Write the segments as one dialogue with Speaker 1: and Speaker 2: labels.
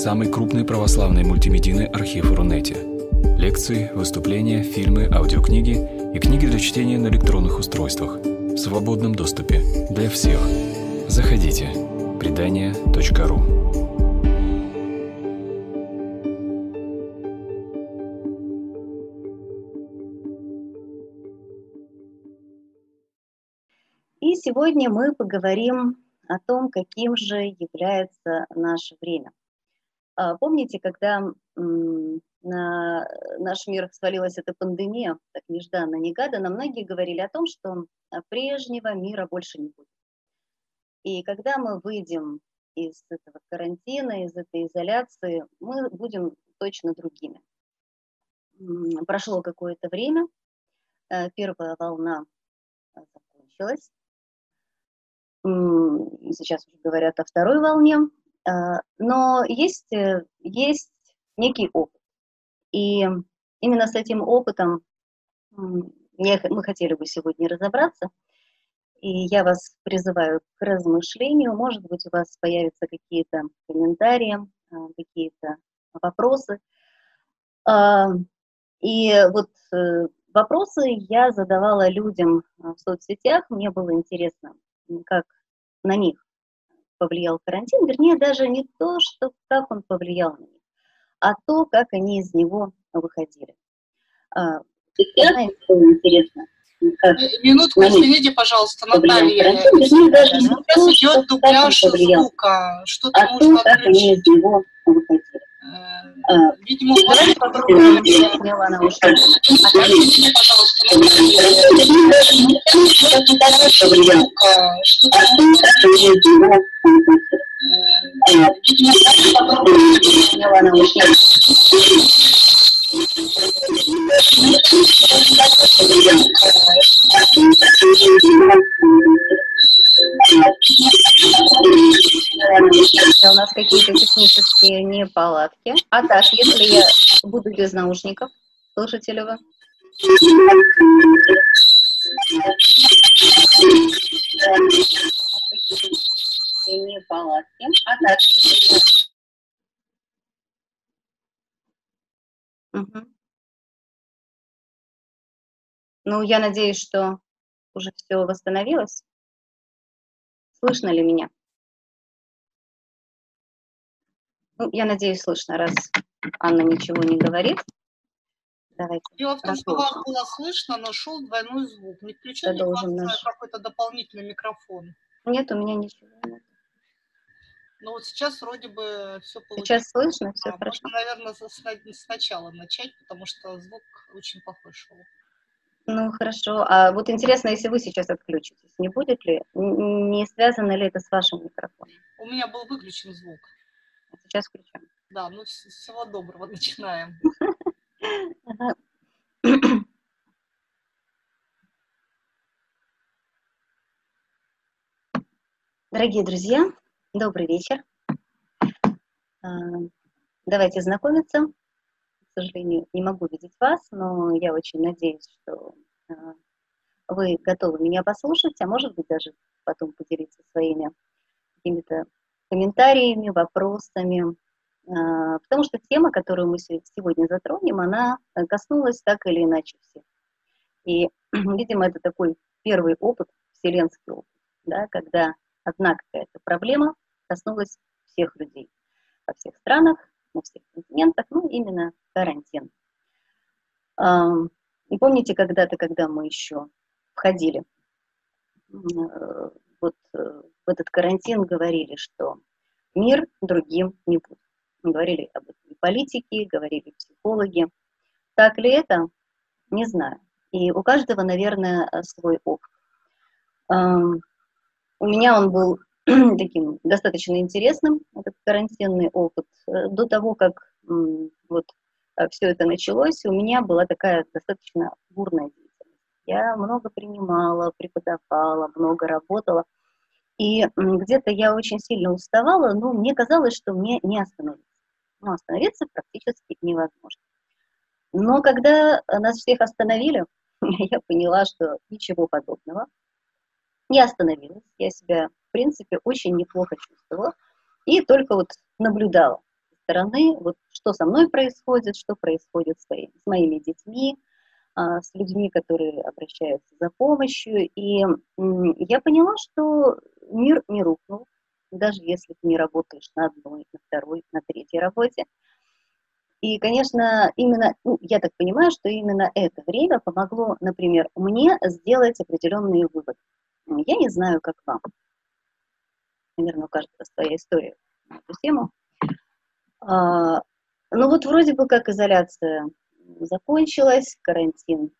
Speaker 1: самый крупный православный мультимедийный архив Рунете. Лекции, выступления, фильмы, аудиокниги и книги для чтения на электронных устройствах в свободном доступе для всех. Заходите. Предания.ру
Speaker 2: И сегодня мы поговорим о том, каким же является наше время. А, помните, когда на наш мир свалилась эта пандемия, так нежданно, негаданно, многие говорили о том, что прежнего мира больше не будет. И когда мы выйдем из этого карантина, из этой изоляции, мы будем точно другими. Прошло какое-то время, э, первая волна закончилась, сейчас уже говорят о второй волне, а, но есть, э, есть некий опыт. И именно с этим опытом мы хотели бы сегодня разобраться. И я вас призываю к размышлению. Может быть, у вас появятся какие-то комментарии, а, какие-то вопросы. И вот э, вопросы я задавала людям в соцсетях. Мне было интересно, как на них повлиял карантин, вернее, даже не то, что как он повлиял на них, а то, как они из него выходили.
Speaker 3: А, знаете, интересно. Как Минутку, извините, пожалуйста, Наталья. Сейчас идет дубляж звука. Что-то
Speaker 2: а нужно то, как они из него выходили.
Speaker 3: А, видимо, давайте попробуем. Я сняла наушники. Отключите, пожалуйста, Видимо, давайте попробуем. Я сняла наушники.
Speaker 2: У нас какие-то технические неполадки. А Таш, если я буду без наушников, слышите ли вы? Неполадки. А я... Угу. Ну, я надеюсь, что уже все восстановилось. Слышно ли меня? Ну, я надеюсь, слышно, раз Анна ничего не говорит.
Speaker 3: Давайте Дело в том, что вас было слышно, но шел двойной звук. Не включали наш... какой-то дополнительный микрофон?
Speaker 2: Нет, у меня ничего нет.
Speaker 3: Ну вот сейчас вроде бы все
Speaker 2: получилось. Сейчас слышно, все
Speaker 3: а,
Speaker 2: хорошо.
Speaker 3: Можно, наверное, сначала начать, потому что звук очень плохой шел.
Speaker 2: Ну, хорошо. А вот интересно, если вы сейчас отключитесь, не будет ли, не связано ли это с вашим микрофоном?
Speaker 3: У меня был выключен звук.
Speaker 2: А сейчас включаем.
Speaker 3: Да, ну всего доброго, начинаем.
Speaker 2: Дорогие друзья, добрый вечер. А, давайте знакомиться к сожалению, не могу видеть вас, но я очень надеюсь, что э, вы готовы меня послушать, а может быть даже потом поделиться своими какими-то комментариями, вопросами, э, потому что тема, которую мы сегодня затронем, она коснулась так или иначе всех. И, видимо, это такой первый опыт, вселенский опыт, да, когда одна какая-то проблема коснулась всех людей во всех странах, на всех континентах, ну, именно карантин. И помните, когда-то, когда мы еще входили э, вот э, в этот карантин, говорили, что мир другим не будет. Мы говорили об этом и политики, говорили психологи. Так ли это? Не знаю. И у каждого, наверное, свой опыт. У меня он был таким достаточно интересным, этот карантинный опыт. Э, до того, как вот э, все это началось, у меня была такая достаточно бурная деятельность. Я много принимала, преподавала, много работала. И где-то я очень сильно уставала, но мне казалось, что мне не остановиться. Ну, остановиться практически невозможно. Но когда нас всех остановили, я поняла, что ничего подобного. Не остановилась. Я себя в принципе, очень неплохо чувствовала. И только вот наблюдала стороны, вот что со мной происходит, что происходит с, с моими детьми, а, с людьми, которые обращаются за помощью. И я поняла, что мир не рухнул, даже если ты не работаешь на одной, на второй, на третьей работе. И, конечно, именно, ну, я так понимаю, что именно это время помогло, например, мне сделать определенные выводы. Я не знаю, как вам. Наверное, у каждого своя история на эту тему. А, ну вот вроде бы как изоляция закончилась, карантин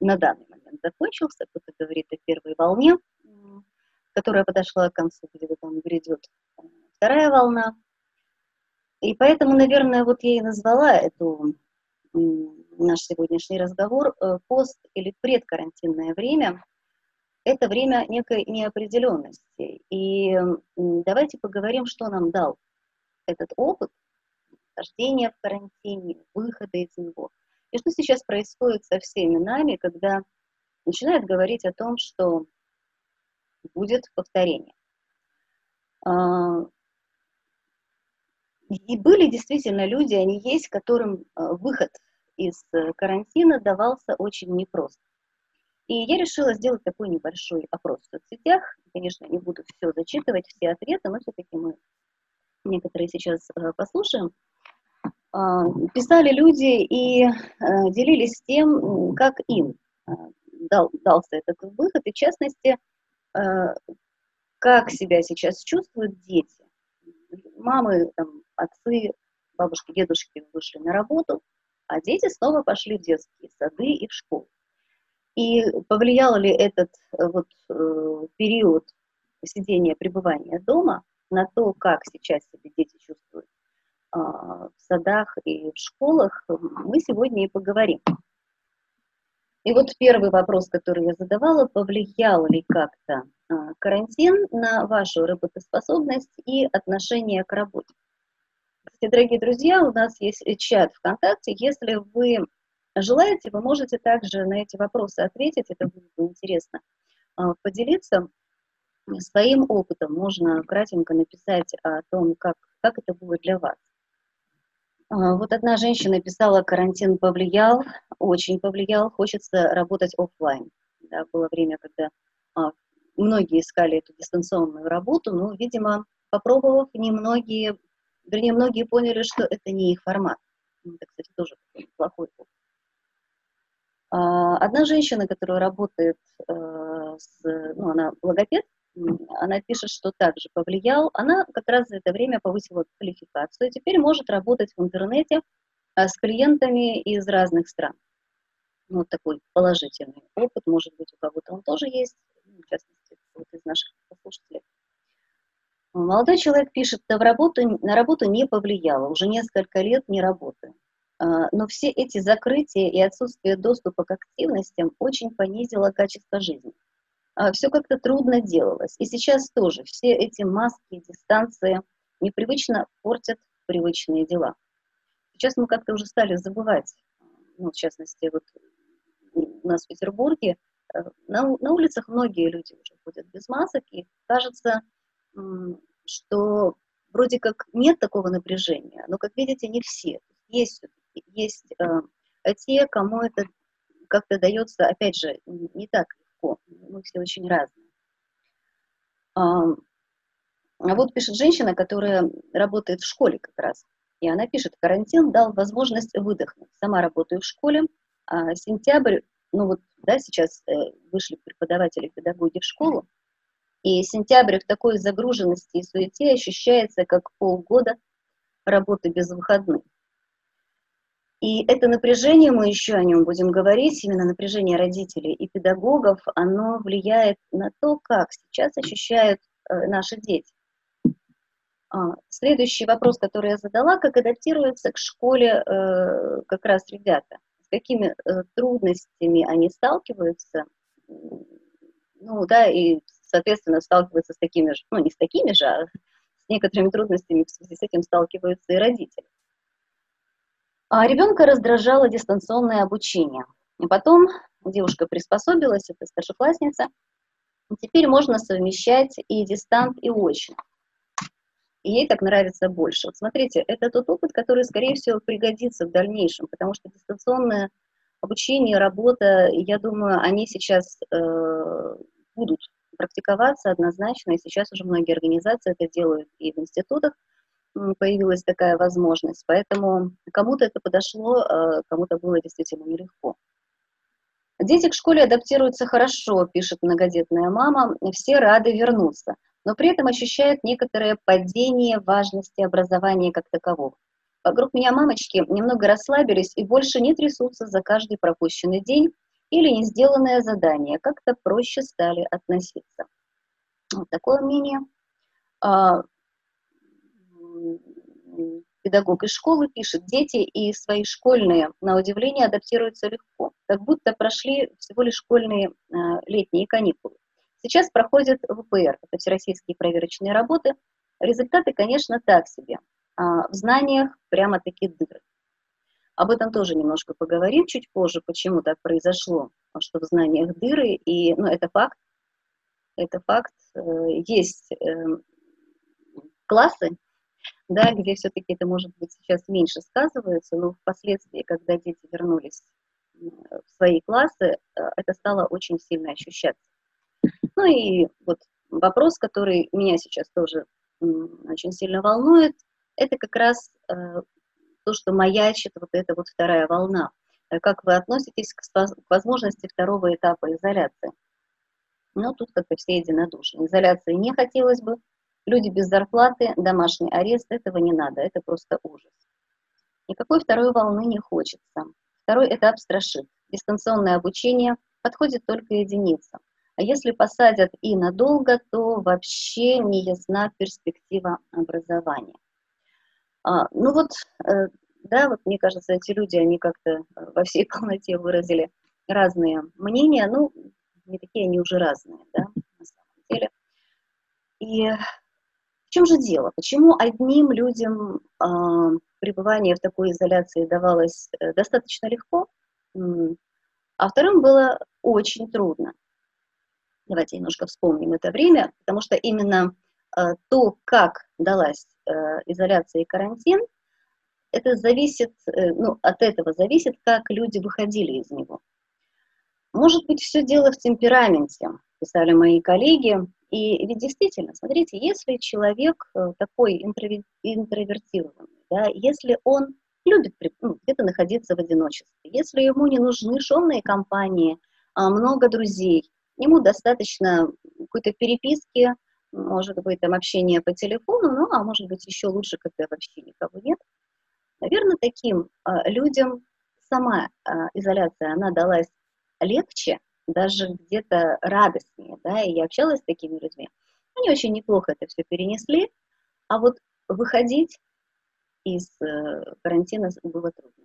Speaker 2: на данный момент закончился, кто-то говорит о первой волне, которая подошла к концу, где-то там грядет э, вторая волна. И поэтому, наверное, вот я и назвала эту наш сегодняшний разговор э, пост или предкарантинное время. Это время некой неопределенности. И давайте поговорим, что нам дал этот опыт нахождения в карантине, выхода из него. И что сейчас происходит со всеми нами, когда начинают говорить о том, что будет повторение. А, и были действительно люди, они есть, которым а, выход из карантина давался очень непросто. И я решила сделать такой небольшой опрос в соцсетях. Конечно, не буду все зачитывать, все ответы, но все-таки мы некоторые сейчас а, послушаем. Писали люди и делились тем, как им дал, дался этот выход, и в частности, Э, как себя сейчас чувствуют дети. Мамы, там, отцы, бабушки, дедушки вышли на работу, а дети снова пошли в детские сады и в школу. И повлиял ли этот э, вот, э, период сидения, пребывания дома на то, как сейчас себя дети чувствуют э, в садах и в школах, мы сегодня и поговорим. И вот первый вопрос, который я задавала, повлиял ли как-то а, карантин на вашу работоспособность и отношение к работе? Кстати, дорогие друзья, у нас есть чат ВКонтакте. Если вы желаете, вы можете также на эти вопросы ответить, это будет интересно, а, поделиться своим опытом. Можно кратенько написать о том, как, как это будет для вас. А, вот одна женщина писала, карантин повлиял, очень повлиял, хочется работать офлайн. Да, было время, когда а, многие искали эту дистанционную работу, но, видимо, попробовав, немногие, вернее, многие поняли, что это не их формат. Ну, это, кстати, тоже плохой опыт. А, одна женщина, которая работает, э, с, ну, она логопед, она пишет, что также повлиял. Она как раз за это время повысила квалификацию и теперь может работать в интернете а, с клиентами из разных стран. Ну, вот такой положительный опыт, может быть, у кого-то он тоже есть, ну, в частности, вот из наших послушателей. Молодой человек пишет, да в работу, на работу не повлияло, уже несколько лет не работаю. А, но все эти закрытия и отсутствие доступа к активностям очень понизило качество жизни. А, все как-то трудно делалось. И сейчас тоже все эти маски, дистанции непривычно портят привычные дела. Сейчас мы как-то уже стали забывать, ну, в частности, вот у нас в Петербурге, э, на, на улицах многие люди уже ходят без масок, и кажется, что вроде как нет такого напряжения, но, как видите, не все. Есть, есть э, те, кому это как-то дается, опять же, не так легко. Мы все очень разные. А вот пишет женщина, которая работает в школе как раз. И она пишет, карантин дал возможность выдохнуть. Сама работаю в школе. А сентябрь, ну вот, да, сейчас э, вышли преподаватели, педагоги в школу. И сентябрь в такой загруженности и суете ощущается как полгода работы без выходных. И это напряжение, мы еще о нем будем говорить, именно напряжение родителей и педагогов, оно влияет на то, как сейчас ощущают э, наши дети. А, следующий вопрос, который я задала, как адаптируются к школе э, как раз ребята, с какими э, трудностями они сталкиваются, ну да, и, соответственно, сталкиваются с такими же, ну не с такими же, а с некоторыми трудностями в связи с этим сталкиваются и родители. А ребенка раздражало дистанционное обучение. И потом девушка приспособилась, это старшеклассница. И теперь можно совмещать и дистант, и очно. и ей так нравится больше. Вот смотрите, это тот опыт, который, скорее всего, пригодится в дальнейшем, потому что дистанционное обучение, работа, я думаю, они сейчас э, будут практиковаться однозначно, и сейчас уже многие организации это делают и в институтах, появилась такая возможность. Поэтому кому-то это подошло, а кому-то было действительно нелегко. Дети к школе адаптируются хорошо, пишет многодетная мама, все рады вернуться, но при этом ощущают некоторое падение важности образования как такового. Вокруг меня мамочки немного расслабились и больше не трясутся за каждый пропущенный день или не сделанное задание, как-то проще стали относиться. Вот такое мнение. Педагог из школы пишет, дети и свои школьные, на удивление, адаптируются легко, как будто прошли всего лишь школьные э, летние каникулы. Сейчас проходят ВПР, это всероссийские проверочные работы. Результаты, конечно, так себе. А в знаниях прямо-таки дыры. Об этом тоже немножко поговорим чуть позже, почему так произошло, что в знаниях дыры, и, ну, это факт, это факт. Э, есть эм, классы, да, где все-таки это, может быть, сейчас меньше сказывается, но впоследствии, когда дети вернулись в свои классы, э, это стало очень сильно ощущаться. Ну и вот вопрос, который меня сейчас тоже очень сильно волнует, это как раз э, то, что маячит вот эта вот вторая волна. Э, как вы относитесь к возможности второго этапа изоляции? Ну, тут как-то все единодушны. Изоляции не хотелось бы, Люди без зарплаты, домашний арест, этого не надо, это просто ужас. Никакой второй волны не хочется. Второй этап страшит. Дистанционное обучение подходит только единицам. А если посадят и надолго, то вообще не ясна перспектива образования. А, ну вот, э, да, вот мне кажется, эти люди, они как-то э, во всей полноте выразили разные мнения, ну, не такие они уже разные, да, на самом деле. И чем же дело? Почему одним людям э, пребывание в такой изоляции давалось э, достаточно легко, а вторым было очень трудно? Давайте немножко вспомним это время, потому что именно э, то, как далась э, изоляция и карантин, это зависит, э, ну, от этого зависит, как люди выходили из него. Может быть, все дело в темпераменте, писали мои коллеги, и ведь действительно, смотрите, если человек э, такой интровертированный, да, если он любит ну, где-то находиться в одиночестве, если ему не нужны шумные компании, а много друзей, ему достаточно какой-то переписки, может быть, там общение по телефону, ну, а может быть, еще лучше, когда вообще никого нет. Наверное, таким а, людям сама а, изоляция, она далась легче, даже где-то радостнее, да, и я общалась с такими людьми. Они очень неплохо это все перенесли, а вот выходить из э, карантина было трудно.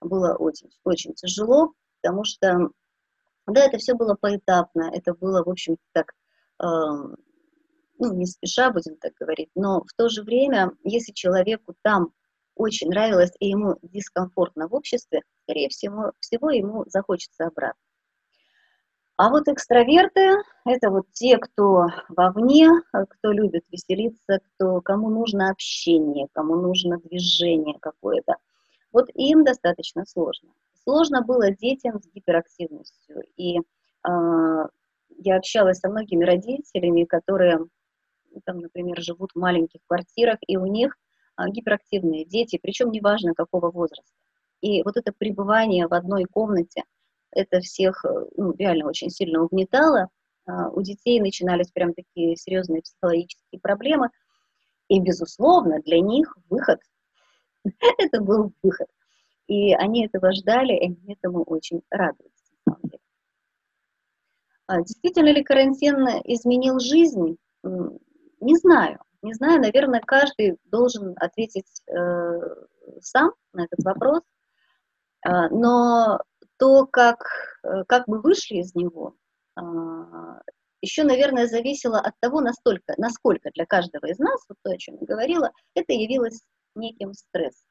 Speaker 2: Было очень, очень тяжело, потому что, да, это все было поэтапно, это было, в общем так, э, ну, не спеша, будем так говорить, но в то же время, если человеку там очень нравилось и ему дискомфортно в обществе, скорее всего, всего ему захочется обратно. А вот экстраверты – это вот те, кто вовне, кто любит веселиться, кто, кому нужно общение, кому нужно движение какое-то. Вот им достаточно сложно. Сложно было детям с гиперактивностью. И э, я общалась со многими родителями, которые, ну, там, например, живут в маленьких квартирах, и у них э, гиперактивные дети, причем неважно какого возраста. И вот это пребывание в одной комнате – это всех э, ну, реально очень сильно угнетало. А, у детей начинались прям такие серьезные психологические проблемы. И, безусловно, для них выход – это был выход. И они этого ждали, и они этому очень радуются. А действительно ли карантин изменил жизнь? Не знаю. Не знаю, наверное, каждый должен ответить э, сам на этот вопрос. А, но то, как, э, как мы вышли из него, а, еще, наверное, зависело от того, настолько, насколько для каждого из нас, вот то, о чем я говорила, это явилось неким стрессом.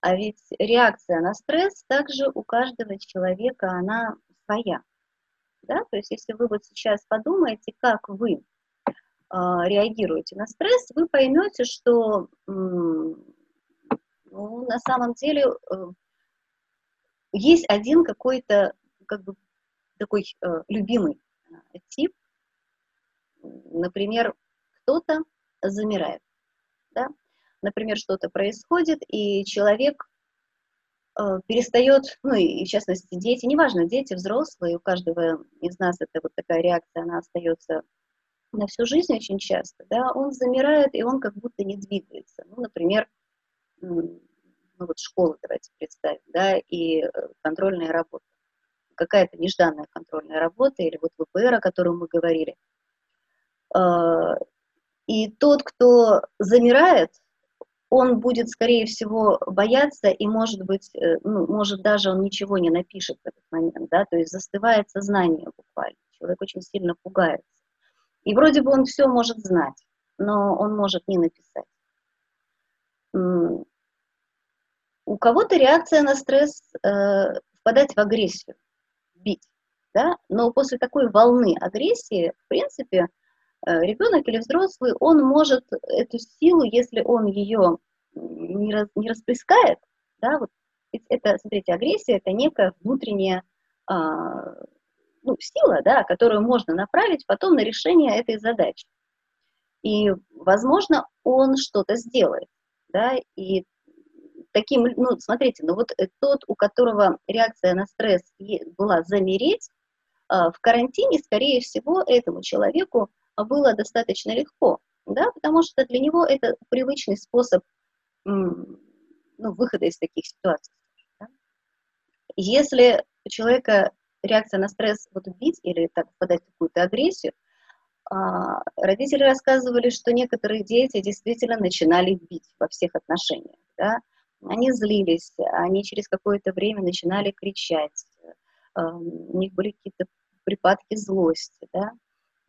Speaker 2: А ведь реакция на стресс также у каждого человека, она своя. Да? То есть если вы вот сейчас подумаете, как вы реагируете на стресс, вы поймете, что ну, на самом деле э, есть один какой-то как бы такой э, любимый э, тип. Например, кто-то замирает, да? Например, что-то происходит, и человек э, перестает, ну и в частности дети, неважно, дети, взрослые, у каждого из нас это вот такая реакция, она остается на всю жизнь очень часто, да, он замирает, и он как будто не двигается. Ну, например, ну вот школа, давайте представим, да, и э, контрольная работа какая-то нежданная контрольная работа или вот ВПР, о котором мы говорили. А, и тот, кто замирает, он будет, скорее всего, бояться и, может быть, э, ну, может даже он ничего не напишет в этот момент, да, то есть застывает сознание буквально. Человек очень сильно пугается. И вроде бы он все может знать, но он может не написать. У кого-то реакция на стресс э, впадать в агрессию бить. Да? Но после такой волны агрессии, в принципе, э, ребенок или взрослый, он может эту силу, если он ее не, раз, не расплескает, да, вот, это, смотрите, агрессия это некая внутренняя а, ну, сила, да, которую можно направить потом на решение этой задачи. И, возможно, он что-то сделает, да, и таким, ну, смотрите, ну вот э, тот, у которого реакция на стресс была замереть, а, в карантине, скорее всего, этому человеку было достаточно легко, да, потому что для него это привычный способ ну, выхода из таких ситуаций. Да? Если у человека реакция на стресс вот бить или так впадать в какую-то агрессию, а, родители рассказывали, что некоторые дети действительно начинали бить во всех отношениях, да, они злились, они через какое-то время начинали кричать, у них были какие-то припадки злости, да.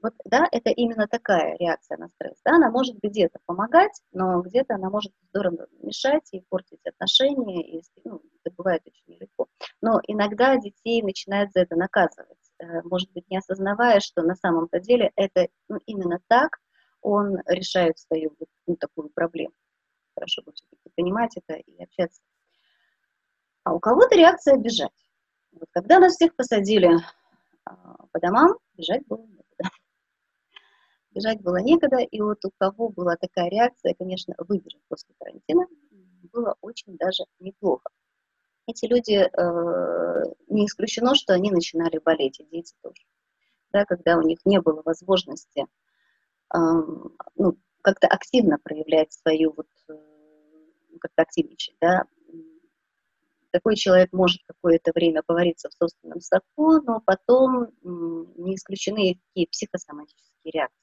Speaker 2: Вот, да, это именно такая реакция на стресс. Да, она может где-то помогать, но где-то она может здорово мешать и портить отношения, и ну, это бывает очень нелегко. Но иногда детей начинают за это наказывать, э, может быть, не осознавая, что на самом-то деле это ну, именно так он решает свою ну, такую проблему хорошо бы все-таки понимать это и общаться. А у кого-то реакция бежать. Вот когда нас всех посадили а, по домам, бежать было некуда. Бежать было некогда, и вот у кого была такая реакция, конечно, выбежать после карантина, было очень даже неплохо. Эти люди, э, не исключено, что они начинали болеть, и дети тоже. Да, когда у них не было возможности э, ну, как-то активно проявлять свою вот, э, как-то активничать, да. Такой человек может какое-то время повариться в собственном соку, но потом не исключены такие психосоматические реакции.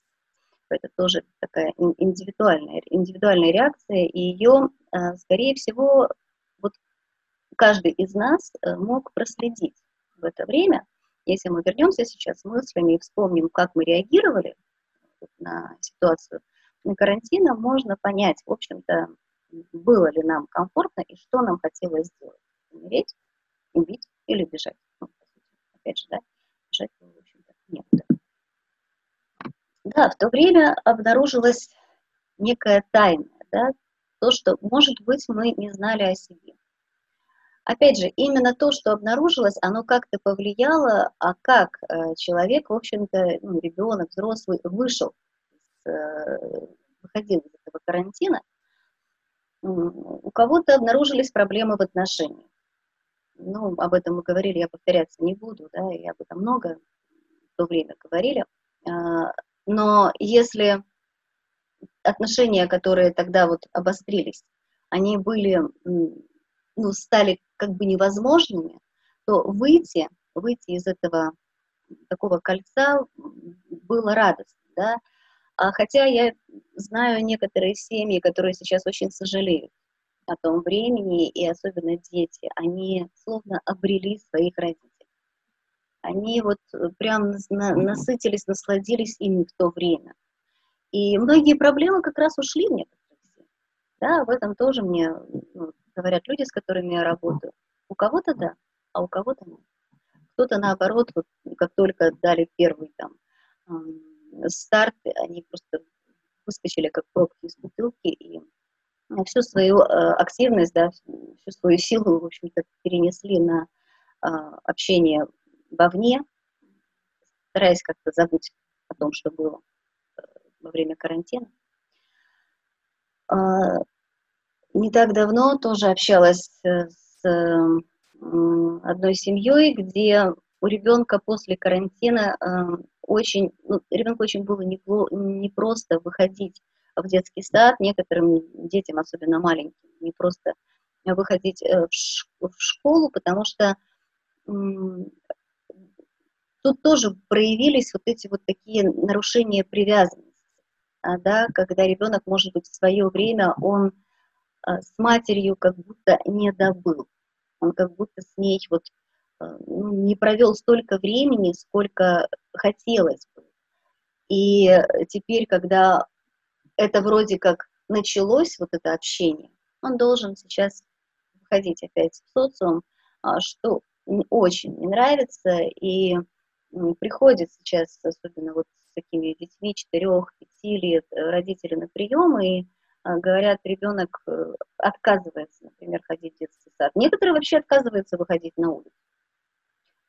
Speaker 2: Это тоже такая индивидуальная, индивидуальная реакция, и ее, э, скорее всего, вот каждый из нас э, мог проследить в это время. Если мы вернемся сейчас мыслями и вспомним, как мы реагировали на ситуацию карантина можно понять, в общем-то, было ли нам комфортно и что нам хотелось сделать. Умереть, убить или бежать. Ну, опять же, да, бежать было, в общем-то, некуда. Да, в то время обнаружилась некая тайна, да, то, что, может быть, мы не знали о себе. Опять же, именно то, что обнаружилось, оно как-то повлияло, а как э, человек, в общем-то, ну, ребенок, взрослый, вышел выходил из этого карантина, у кого-то обнаружились проблемы в отношениях. Ну, об этом мы говорили, я повторяться не буду, да, и об этом много в то время говорили. А, но если отношения, которые тогда вот обострились, они были, ну, стали как бы невозможными, то выйти, выйти из этого такого кольца было радостно, да, хотя я знаю некоторые семьи, которые сейчас очень сожалеют о том времени, и особенно дети, они словно обрели своих родителей. Они вот э, прям насытились, насладились ими в то время. И многие проблемы как раз ушли в некоторых Да, об этом тоже мне ну, говорят люди, с которыми я работаю. У кого-то да, а у кого-то нет. Кто-то наоборот, вот как только дали первый там старт, они просто выскочили как пробки из бутылки и всю свою активность, да, всю свою силу, в общем-то, перенесли на общение вовне, стараясь как-то забыть о том, что было во время карантина. Не так давно тоже общалась с одной семьей, где у ребенка после карантина э, очень, ну, ребенку очень было не просто выходить в детский сад, некоторым детям, особенно маленьким, не просто выходить э, в школу, потому что тут тоже проявились вот эти вот такие нарушения привязанности, а, да, когда ребенок, может быть, в свое время он а, с матерью как будто не добыл, он как будто с ней вот не провел столько времени, сколько хотелось бы. И теперь, когда это вроде как началось, вот это общение, он должен сейчас выходить опять в социум, что очень не нравится, и приходит сейчас, особенно вот с такими детьми 4-5 лет, э, родители на прием, и а, говорят, ребенок э, отказывается, например, ходить в детский сад. Некоторые вообще отказываются выходить на улицу,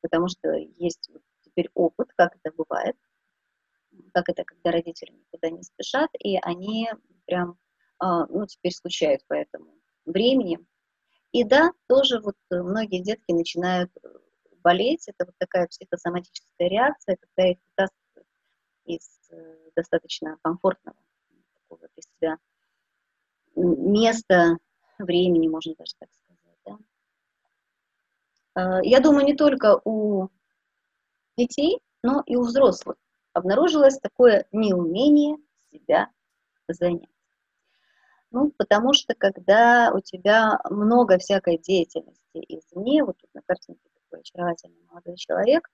Speaker 2: потому что есть теперь опыт, как это бывает, как это, когда родители никуда не спешат, и они прям, а, ну, теперь скучают по этому времени. И да, тоже вот многие детки начинают э, болеть, это вот такая психосоматическая реакция, когда их вытаскивают из э, достаточно комфортного такого для себя места, времени, можно даже так сказать. А, я думаю, не только у детей, но и у взрослых обнаружилось такое неумение себя занять. Ну, потому что когда у тебя много всякой деятельности извне, вот тут на картинке такой очаровательный молодой человек,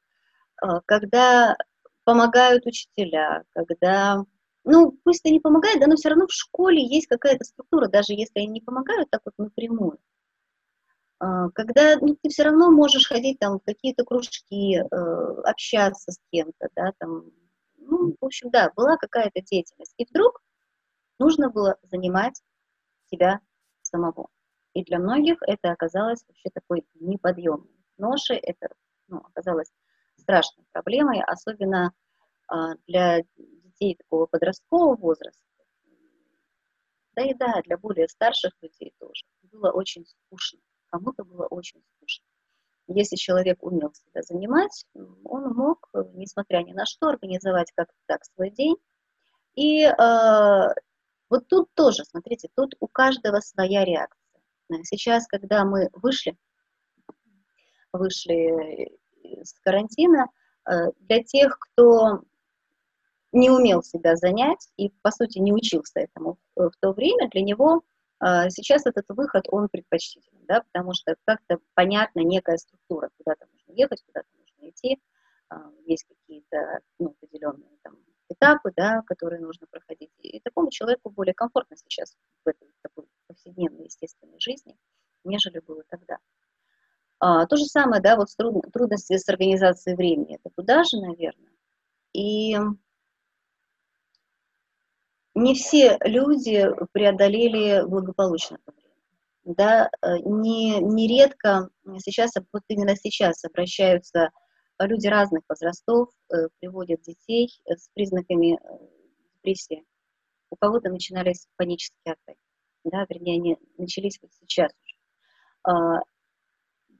Speaker 2: а, когда помогают учителя, когда, ну, пусть и не помогают, да, но все равно в школе есть какая-то структура, даже если они не помогают так вот напрямую. А, когда ну, ты все равно можешь ходить там в какие-то кружки, э, общаться с кем-то, да, там, ну, в общем, да, была какая-то деятельность. И вдруг нужно было занимать себя самого. И для многих это оказалось вообще такой неподъемной ношей, это ну, оказалось страшной проблемой, особенно а, для детей такого подросткового возраста, да и да, для более старших людей тоже. Было очень скучно, кому-то было очень скучно. Если человек умел себя занимать, он мог, несмотря ни на что, организовать как-то так свой день. И э, вот тут тоже, смотрите, тут у каждого своя реакция. Сейчас, когда мы вышли вышли карантина, э, для тех, кто не умел себя занять и, по сути, не учился этому в то время, для него э, сейчас этот выход, он предпочтительный, да, потому что как-то понятна некая структура, куда-то нужно ехать, куда-то нужно идти, э, есть какие-то ну, определенные там, этапы, да, которые нужно проходить. И такому человеку более комфортно сейчас в этой такой повседневной, естественной жизни, нежели было тогда. А, то же самое, да, вот трудности с организацией времени, это туда же, наверное. И не все люди преодолели благополучно. Да, э, не, нередко сейчас, вот именно сейчас обращаются люди разных возрастов, э, приводят детей с признаками э, депрессии. У кого-то начинались панические атаки, да, вернее, они начались вот сейчас уже. А,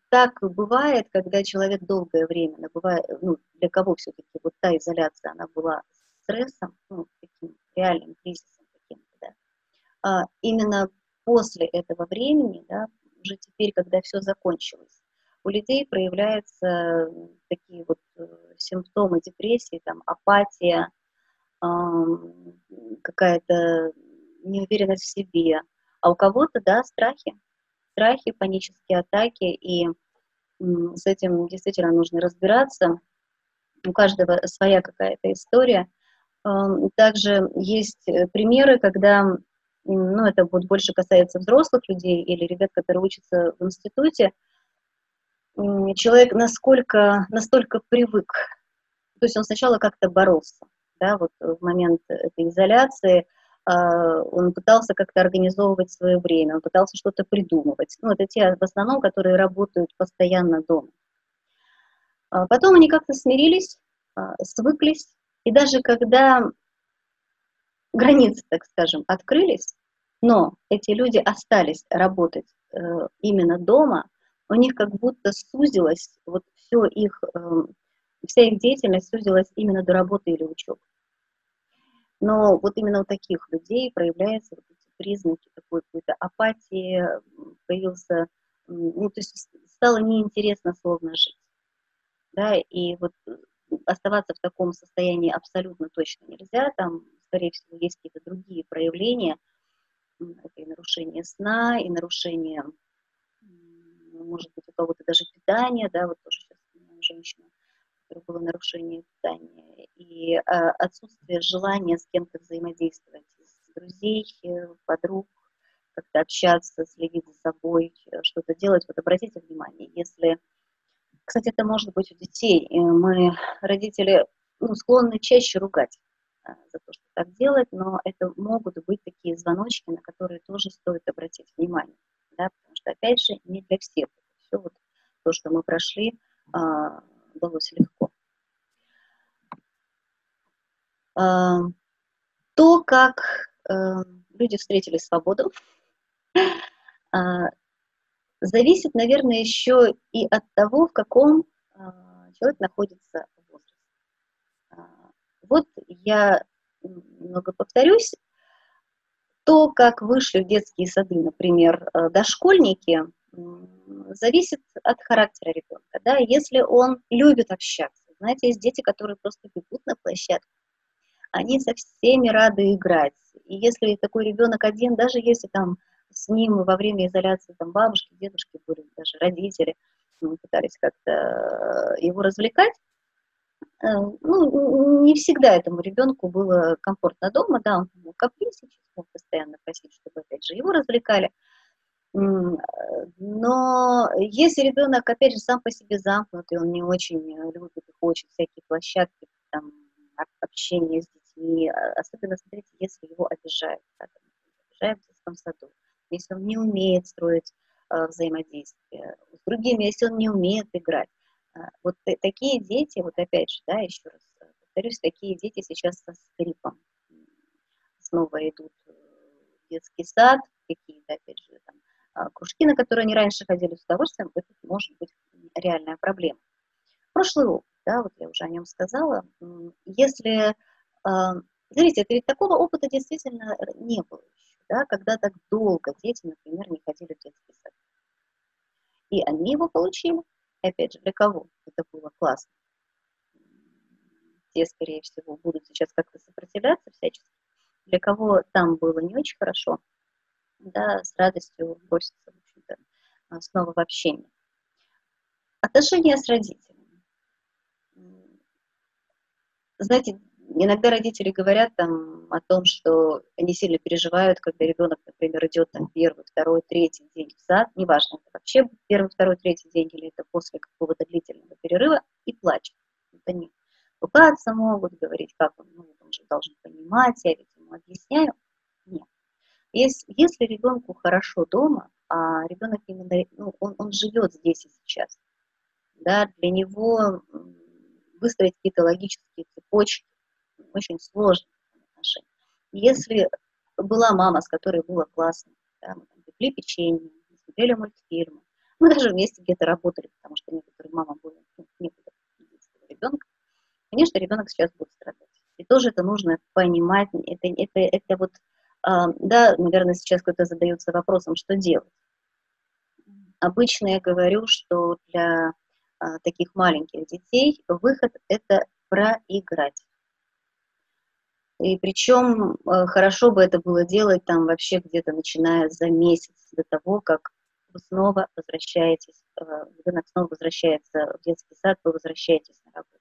Speaker 2: так бывает, когда человек долгое время, ну, для кого все-таки вот та изоляция, она была стрессом, ну, таким реальным кризисом каким-то, да, а именно после этого времени, да, уже теперь, когда все закончилось, у людей проявляются такие вот э, симптомы депрессии, там, апатия, какая-то неуверенность в себе, а у кого-то, да, страхи, страхи, панические атаки, и с этим действительно нужно разбираться. У каждого своя какая-то история. Также есть э, примеры, когда, ну, это вот больше касается взрослых людей или ребят, которые учатся в институте, человек насколько, настолько привык, то есть он сначала как-то боролся, да, вот в момент этой изоляции, а, он пытался как-то организовывать свое время, он пытался что-то придумывать. Ну, это те в основном, которые работают постоянно дома. А потом они как-то смирились, а, свыклись, и даже когда границы, так скажем, открылись, но эти люди остались работать э, именно дома, у них как будто сузилась вот все их, э, вся их деятельность сузилась именно до работы или учебы. Но вот именно у таких людей проявляются вот эти признаки такой какой-то апатии, появился, ну, то есть стало неинтересно словно жить. Да, и вот оставаться в таком состоянии абсолютно точно нельзя, там, скорее всего, есть какие-то другие проявления, это и нарушение сна, и нарушение, может быть, у кого-то даже питания, да, вот тоже сейчас женщина которой было нарушение питания, и а, отсутствие желания с кем-то взаимодействовать, с друзей, э, подруг, как-то общаться, следить за собой, э, что-то делать. Вот обратите внимание, если... Кстати, это может быть у детей. Мы, родители, ну, склонны чаще ругать а, за то, что так делать, но это могут быть такие звоночки, на которые тоже стоит обратить внимание. Да, потому что, опять же, не для всех. Все вот то, что мы прошли, а, удалось легко. То, как э, люди встретили свободу, зависит, наверное, еще и от того, в каком а, человек находится возрасте. Вот я немного повторюсь, то, как вышли в детские сады, например, э, дошкольники, зависит от характера ребенка. Да? Если он любит общаться, знаете, есть дети, которые просто бегут на площадку, они со всеми рады играть. И если такой ребенок один, даже если там с ним во время изоляции там бабушки, дедушки были, даже родители, мы пытались как-то э, его развлекать, э, ну, не всегда этому ребенку было комфортно дома, да, он мог капризничать, мог постоянно просить, чтобы, опять же, его развлекали, но если ребенок, опять же, сам по себе замкнутый, он не очень любит и хочет всякие площадки, там, общение с детьми, а, особенно, смотрите, если его обижают, да, там, обижают в детском саду, если он не умеет строить э, взаимодействие с другими, если он не умеет играть. Э, вот такие дети, вот опять же, да, еще раз повторюсь, такие дети сейчас со скрипом снова идут в детский сад, какие-то, опять же, там, а, кружки, на которые они раньше ходили с удовольствием, это может быть реальная проблема. Прошлый опыт, да, вот я уже о нем сказала, если, а, смотрите, это ведь такого опыта действительно не было еще, да, когда так долго дети, например, не ходили в детский сад. И они его получили, и опять же, для кого это было классно? Те, скорее всего, будут сейчас как-то сопротивляться всячески. Для кого там было не очень хорошо, да, с радостью броситься, в общем-то, а, снова в общение. Отношения с родителями. Знаете, иногда родители говорят там о том, что они сильно переживают, когда ребенок, например, идет там первый, второй, третий день в сад, неважно, это вообще первый, второй, третий день или это после какого-то длительного перерыва, и плачет. Вот они ругаться могут, говорить, как он, ну, он же должен понимать, я ведь ему объясняю. Нет. Если, если ребенку хорошо дома, а ребенок именно, ну, он, он живет здесь и сейчас, да, для него выстроить какие-то логические цепочки очень сложно отношения. Если была мама, с которой было классно, да, мы там пекли печенье, смотрели мультфильмы, мы даже вместе где-то работали, потому что некоторые мама были ну, некуда ребенка, конечно, ребенок сейчас будет страдать. И тоже это нужно понимать, это, это, это вот а, да, наверное, сейчас кто-то задается вопросом, что делать. Обычно я говорю, что для а, таких маленьких детей выход – это проиграть. И причем а, хорошо бы это было делать там вообще где-то начиная за месяц до того, как вы снова возвращаетесь, ребенок снова возвращается в детский сад, вы возвращаетесь на работу.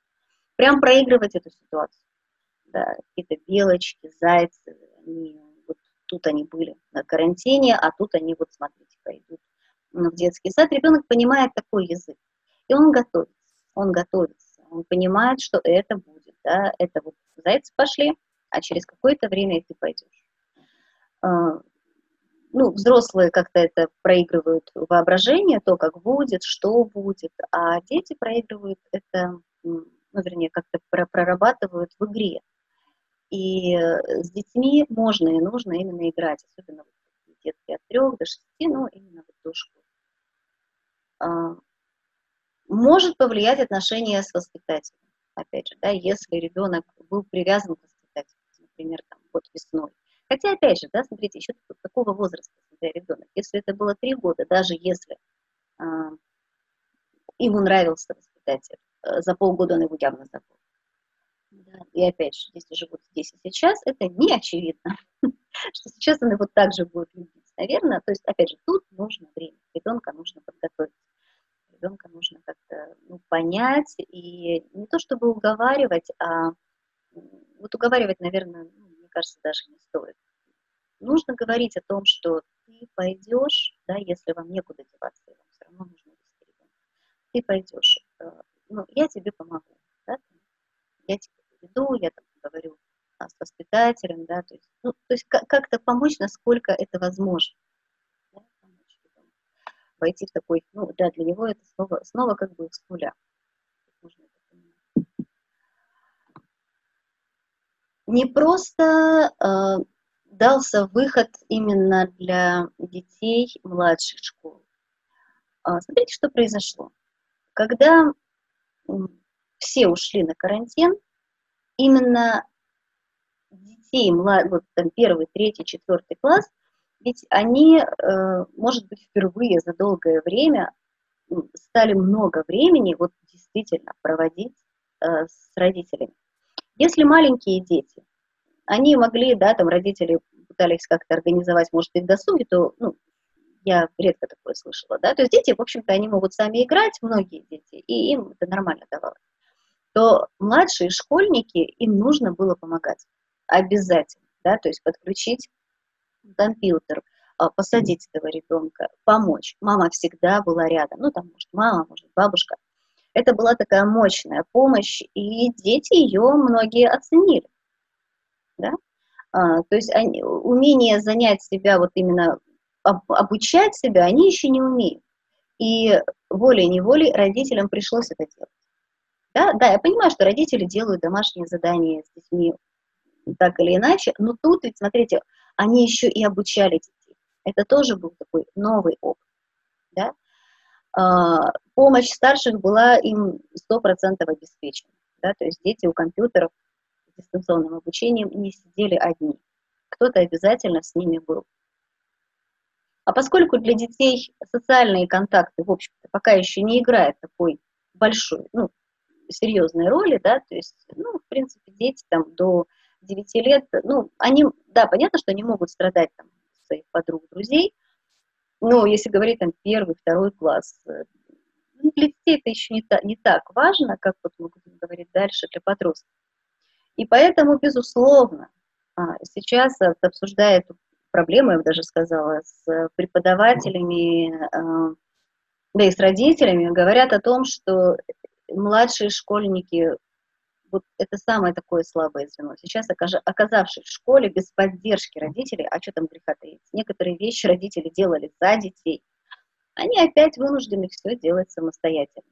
Speaker 2: Прям проигрывать эту ситуацию. Да, какие-то белочки, зайцы, они тут они были на карантине, а тут они, вот смотрите, пойдут в детский сад. Ребенок понимает такой язык, и он готовится, он готовится, он понимает, что это будет, да, это вот зайцы пошли, а через какое-то время и ты пойдешь. ну, взрослые как-то это проигрывают воображение, то, как будет, что будет, а дети проигрывают это, ну, вернее, как-то прорабатывают в игре. И э, с детьми можно и нужно именно играть, особенно вот детки от трех до шести, ну, именно до школы. А, может повлиять отношения с воспитателем, опять же, да, если ребенок был привязан к воспитателю, например, там, вот весной, Хотя, опять же, да, смотрите, еще такого возраста, смотря ребенок. Если это было три года, даже если э, ему нравился воспитатель, э, за полгода он его явно забыл. Да. И опять же, если живут здесь и сейчас, это не очевидно, что сейчас он его также будет любить. Наверное, то есть, опять же, тут нужно время, ребенка нужно подготовить, ребенка нужно как-то ну, понять и не то чтобы уговаривать, а вот уговаривать, наверное, ну, мне кажется, даже не стоит. Нужно говорить о том, что ты пойдешь, да, если вам некуда деваться, и вам все равно нужно вести ребенка, ты пойдешь, э, ну, я тебе помогу, да, я тебе поведу, я там говорю а, с воспитателем, да, то есть, ну, то есть как-то помочь, насколько это возможно, да, помочь войти в такой, ну, да, для него это снова, снова как бы с нуля. Не просто э, дался выход именно для детей младших школ. А, смотрите, что произошло. Когда все ушли на карантин, именно детей, вот там первый, третий, четвертый класс, ведь они, э, может быть, впервые за долгое время стали много времени вот действительно проводить э, с родителями. Если маленькие дети, они могли, да, там родители пытались как-то организовать, может быть, досуги, то, ну, я редко такое слышала, да, то есть дети, в общем-то, они могут сами играть, многие дети, и им это нормально давалось, то младшие школьники, им нужно было помогать, обязательно, да, то есть подключить компьютер, а, посадить этого ребенка, помочь. Мама всегда была рядом, ну, там, может, мама, может, бабушка. Это была такая мощная помощь, и дети ее многие оценили да, а, то есть они, умение занять себя, вот именно об, обучать себя, они еще не умеют. И волей-неволей родителям пришлось это делать. Да, да, я понимаю, что родители делают домашние задания с детьми так или иначе, но тут ведь, смотрите, они еще и обучали детей. Это тоже был такой новый опыт. А, помощь старших была им 100% обеспечена. Да? То есть дети у компьютеров дистанционным обучением не сидели одни. Кто-то обязательно с ними был. А поскольку для детей социальные контакты, в общем-то, пока еще не играют такой большой, ну, серьезной роли, да, то есть, ну, в принципе, дети там до 9 лет, ну, они, да, понятно, что они могут страдать там своих подруг, друзей, но если говорить там первый, второй класс, э, ну, для детей это еще не, та, не так важно, как вот мы будем говорить дальше для подростков. И поэтому, безусловно, а, сейчас обсуждая эту проблему, я бы даже сказала, с преподавателями, а, да и с родителями, говорят о том, что младшие школьники, вот это самое такое слабое звено. Сейчас, оказавшись в школе без поддержки родителей, а что там греха таить, некоторые вещи родители делали за детей, они опять вынуждены все делать самостоятельно.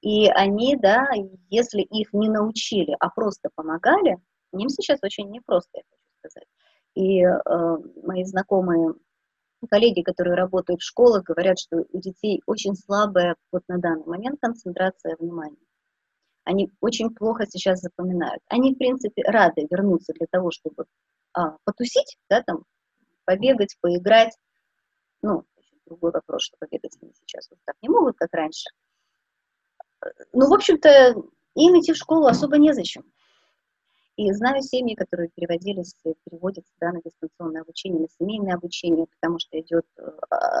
Speaker 2: И они, да, если их не научили, а просто помогали, им сейчас очень непросто, я хочу сказать. И э, мои знакомые коллеги, которые работают в школах, говорят, что у детей очень слабая вот на данный момент концентрация внимания. Они очень плохо сейчас запоминают. Они, в принципе, рады вернуться для того, чтобы а, потусить, да, там, побегать, поиграть. Ну, другой вопрос, что побегать они сейчас вот так не могут, как раньше ну, в общем-то, им идти в школу особо незачем. И знаю семьи, которые переводились, переводятся да, на дистанционное обучение, на семейное обучение, потому что идет э,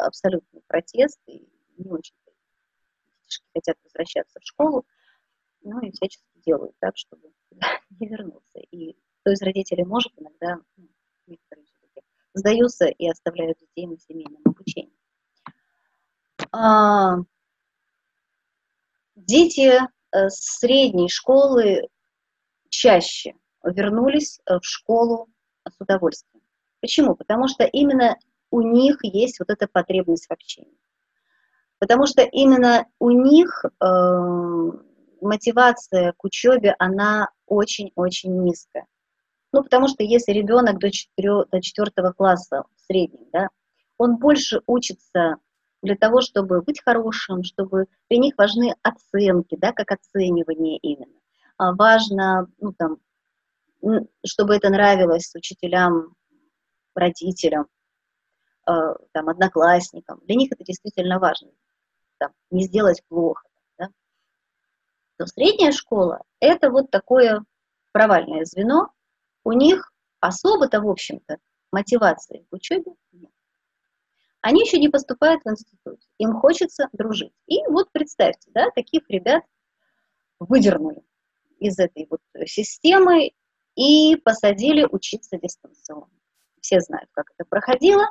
Speaker 2: абсолютный протест, и не очень хотят возвращаться в школу, ну и всячески делают так, чтобы не вернуться. И кто из родителей может, иногда ну, некоторые все-таки сдаются и оставляют детей на семейном обучении. А, Дети э, средней школы чаще вернулись э, в школу с удовольствием. Почему? Потому что именно у них есть вот эта потребность в общении. Потому что именно у них э, мотивация к учебе, она очень-очень низкая. Ну, потому что если ребенок до 4, до 4 класса в среднем, да, он больше учится для того, чтобы быть хорошим, чтобы для них важны оценки, да, как оценивание именно. А важно, ну, там, чтобы это нравилось учителям, родителям, э, там, одноклассникам. Для них это действительно важно. Там, не сделать плохо. То средняя школа – это вот такое провальное звено. У них особо-то, в общем-то, мотивации к учебе нет. Они еще не поступают в институт, им хочется дружить. И вот представьте, да, таких ребят выдернули из этой вот системы и посадили учиться дистанционно. Все знают, как это проходило.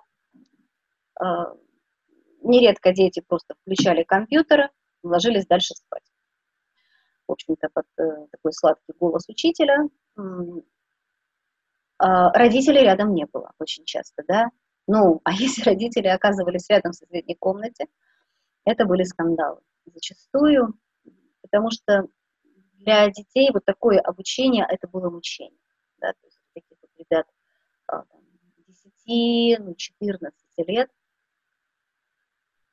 Speaker 2: А, нередко дети просто включали компьютеры, ложились дальше спать. В общем-то, под э, такой сладкий голос учителя. А, родителей рядом не было очень часто, да. Ну, а если родители оказывались рядом в соседней комнате, это были скандалы. Зачастую, потому что для детей вот такое обучение, это было мучение. Да, то есть таких вот ребят а, там, 10, ну, 14 лет.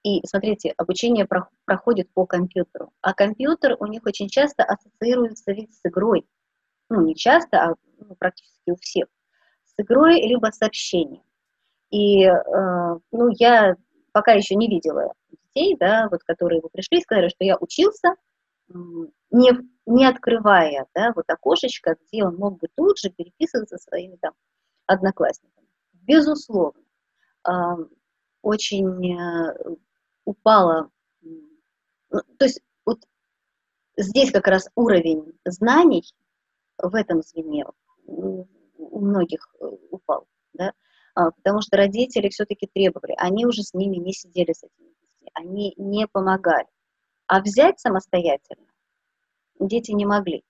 Speaker 2: И смотрите, обучение про, проходит по компьютеру. А компьютер у них очень часто ассоциируется ведь с игрой. Ну, не часто, а ну, практически у всех. С игрой либо с общением. И, э, ну, я пока еще не видела детей, да, вот, которые бы пришли и сказали, что я учился, не, не открывая да, вот окошечко, где он мог бы тут же переписываться со своими там одноклассниками. Безусловно, очень э, упала, ну, то есть вот здесь как раз уровень знаний в этом звене у многих э, упал, да, а, потому что родители все-таки требовали, они уже с ними не сидели с этими детьми, они не помогали. А взять самостоятельно дети не могли.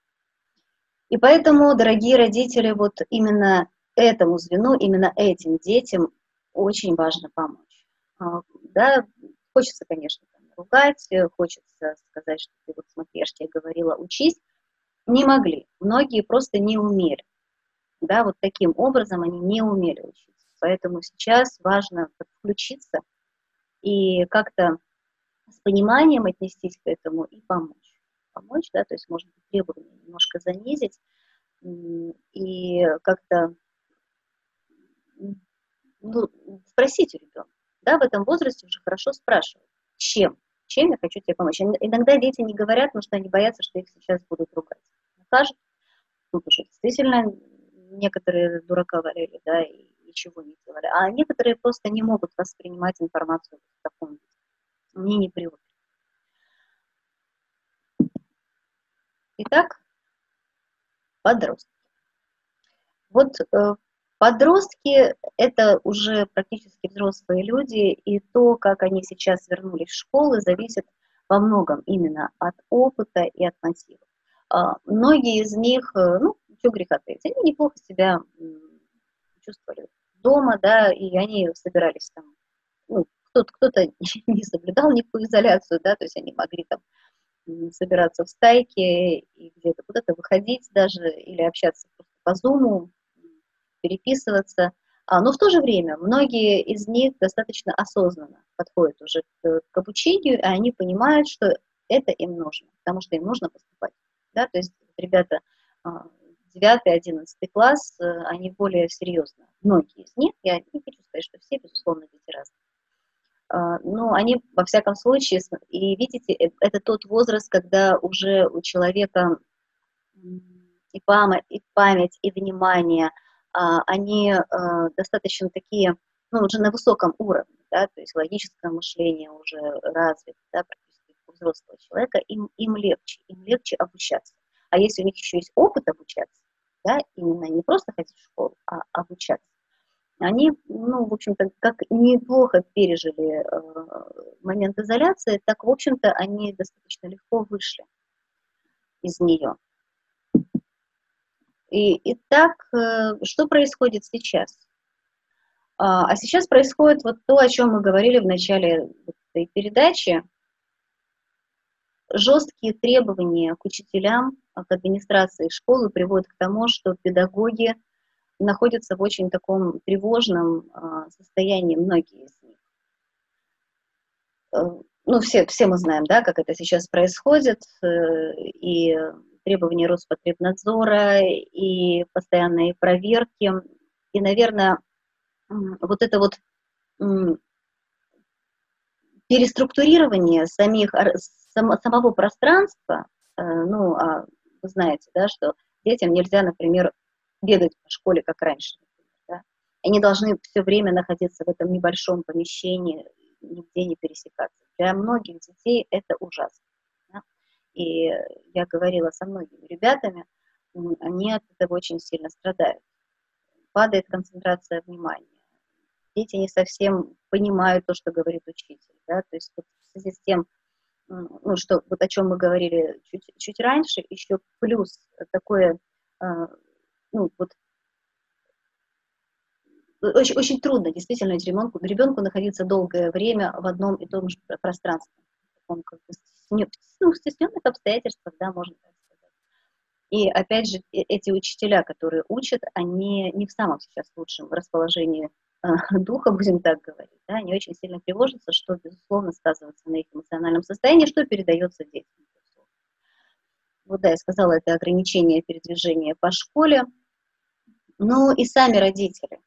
Speaker 2: И поэтому, дорогие родители, вот именно этому звену, именно этим детям очень важно помочь. А, да, хочется, конечно, там, ругать, хочется сказать, что ты вот смотри, я тебе говорила, учись. Не могли. Многие просто не умели. Да, вот таким образом они не умели учиться. Поэтому сейчас важно подключиться и как-то с пониманием отнестись к этому и помочь помочь, да, то есть, может быть, требования немножко занизить и как-то ну, спросить у ребенка. Да, в этом возрасте уже хорошо спрашивать, чем, чем я хочу тебе помочь. Иногда дети не говорят, потому что они боятся, что их сейчас будут ругать. Накажут, тут уже действительно некоторые дурака валяли, да, и ничего не делали. А некоторые просто не могут воспринимать информацию в таком виде. Мне не привыкли. Итак, подростки. Вот э, подростки – это уже практически взрослые люди, и то, как они сейчас вернулись в школы, зависит во многом именно от опыта и от мотивов. А, многие из них, э, ну, что греха таить, они неплохо себя чувствовали дома, да, и они собирались там, ну, кто-то, кто-то не соблюдал никакую изоляцию, да, то есть они могли там собираться в стайке и где-то куда-то выходить даже или общаться по зуму, переписываться. А, но в то же время многие из них достаточно осознанно подходят уже к, к обучению, и они понимают, что это им нужно, потому что им нужно поступать. Да? То есть ребята 9-11 а, класс, э, они более серьезно, многие из них, я не хочу сказать, что все, безусловно, дети разные, а, ну, они, во всяком случае, и видите, э, это тот возраст, когда уже у человека и память, и, память, и внимание, они а, достаточно такие, ну, уже на высоком уровне, да, то есть логическое мышление уже развито, да, практически у взрослого человека, им, им легче, им легче обучаться. А если у них еще есть опыт обучаться, да, именно не просто ходить в школу, а обучаться, они, ну, в общем-то, как неплохо пережили э, момент изоляции, так, в общем-то, они достаточно легко вышли из нее. И, и так, э, что происходит сейчас? А, а сейчас происходит вот то, о чем мы говорили в начале этой передачи. Жесткие требования к учителям, к администрации школы приводят к тому, что педагоги находятся в очень таком тревожном а, состоянии, многие из них. Э, ну, все, все мы знаем, да, как это сейчас происходит, э, и требования Роспотребнадзора, и постоянные проверки, и, наверное, вот это вот переструктурирование самих, самого пространства, э, ну, а вы знаете, да, что детям нельзя, например, бегать по школе, как раньше. Да? Они должны все время находиться в этом небольшом помещении, нигде не пересекаться. Для многих детей это ужасно. И я говорила со многими ребятами, они от этого очень сильно страдают. Падает концентрация внимания. Дети не совсем понимают то, что говорит учитель. Да? То есть вот в связи с тем, ну, что вот о чем мы говорили чуть, чуть раньше, еще плюс такое а, ну, вот, очень, очень трудно действительно ребенку, ребенку находиться долгое время в одном и том же пространстве, в таком как бы ну, стесненных обстоятельствах, да, можно так сказать. И опять же, э, эти учителя, которые учат, они не в самом сейчас лучшем расположении э, духа, будем так говорить, да, они очень сильно тревожатся, что, безусловно, сказывается на их эмоциональном состоянии, что передается детям. Вот да, я сказала, это ограничение передвижения по школе, ну и сами родители.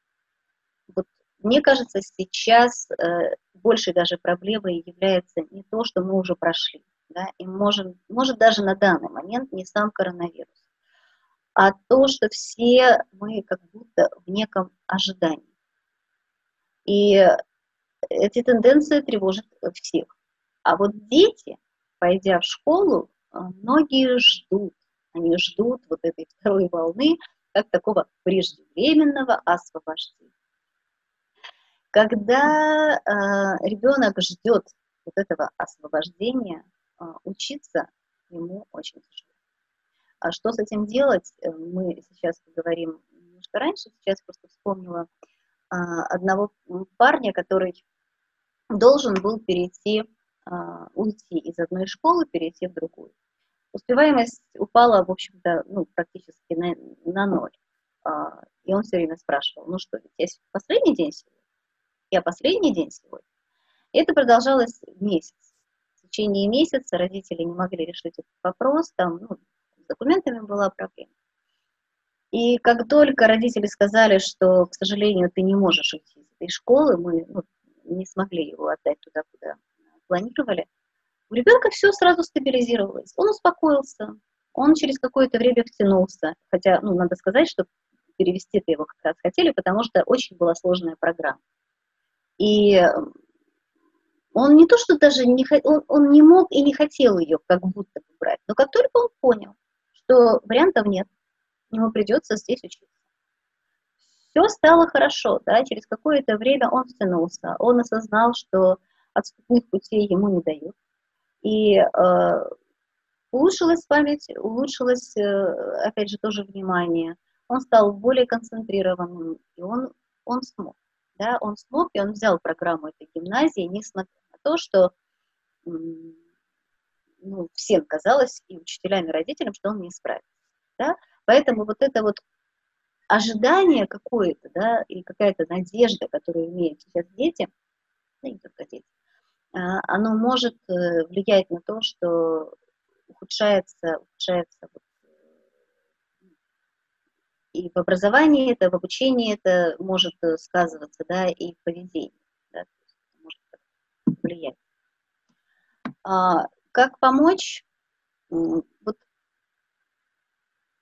Speaker 2: Вот, мне кажется, сейчас э, большей даже проблемой является не то, что мы уже прошли, да, и может, может даже на данный момент не сам коронавирус, а то, что все мы как будто в неком ожидании. И эти тенденции тревожат всех. А вот дети, пойдя в школу, э, многие ждут, они ждут вот этой второй волны, как такого преждевременного освобождения. Когда э, ребенок ждет вот этого освобождения, э, учиться ему очень тяжело. А что с этим делать, э, мы сейчас поговорим немножко раньше. Сейчас просто вспомнила э, одного парня, который должен был перейти, э, уйти из одной школы, перейти в другую успеваемость упала, в общем-то, ну, практически на, на ноль. А, и он все время спрашивал, ну что, ведь я последний день сегодня? Я последний день сегодня? Это продолжалось месяц. В течение месяца родители не могли решить этот вопрос, там, ну, с документами была проблема. И как только родители сказали, что, к сожалению, ты не можешь уйти из этой школы, мы ну, не смогли его отдать туда, куда планировали, у ребенка все сразу стабилизировалось. Он успокоился, он через какое-то время втянулся. Хотя, ну, надо сказать, что перевести-то его как раз хотели, потому что очень была сложная программа. И он не то, что даже не, он, он не мог и не хотел ее как будто бы брать, но как только он понял, что вариантов нет, ему придется здесь учиться. Все стало хорошо, да, через какое-то время он втянулся, он осознал, что отступных путей ему не дают, и э, улучшилась память, улучшилось, э, опять же, тоже внимание. Он стал более концентрированным, и он, он смог. Да, он смог, и он взял программу этой гимназии, несмотря на то, что ну, всем казалось, и учителям, и родителям, что он не справится. Да? Поэтому вот это вот ожидание какое-то, да, или какая-то надежда, которую имеют сейчас дети, ну, не только дети, а, оно может э, влиять на то, что ухудшается, ухудшается вот, и в образовании это, в обучении это может э, сказываться, да, и в поведении, да, может влиять. А, как помочь? Вот,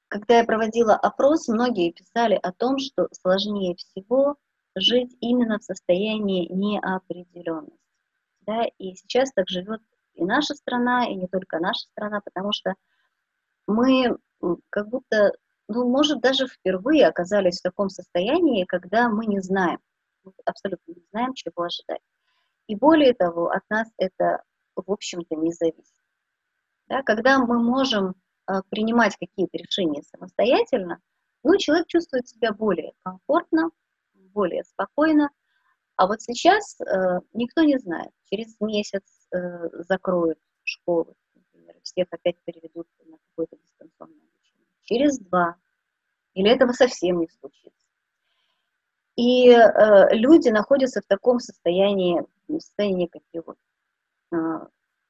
Speaker 2: когда я проводила опрос, многие писали о том, что сложнее всего жить именно в состоянии неопределенности. Да, и сейчас так живет и наша страна, и не только наша страна, потому что мы как будто, ну, может, даже впервые оказались в таком состоянии, когда мы не знаем, абсолютно не знаем, чего ожидать. И более того, от нас это, в общем-то, не зависит. Да, когда мы можем э, принимать какие-то решения самостоятельно, ну, человек чувствует себя более комфортно, более спокойно. А вот сейчас э, никто не знает. Через месяц э, закроют школы, например, всех опять переведут на какое-то дистанционное. Через два. Или этого совсем не случится. И э, люди находятся в таком состоянии, состоянии некой тревоги. Э,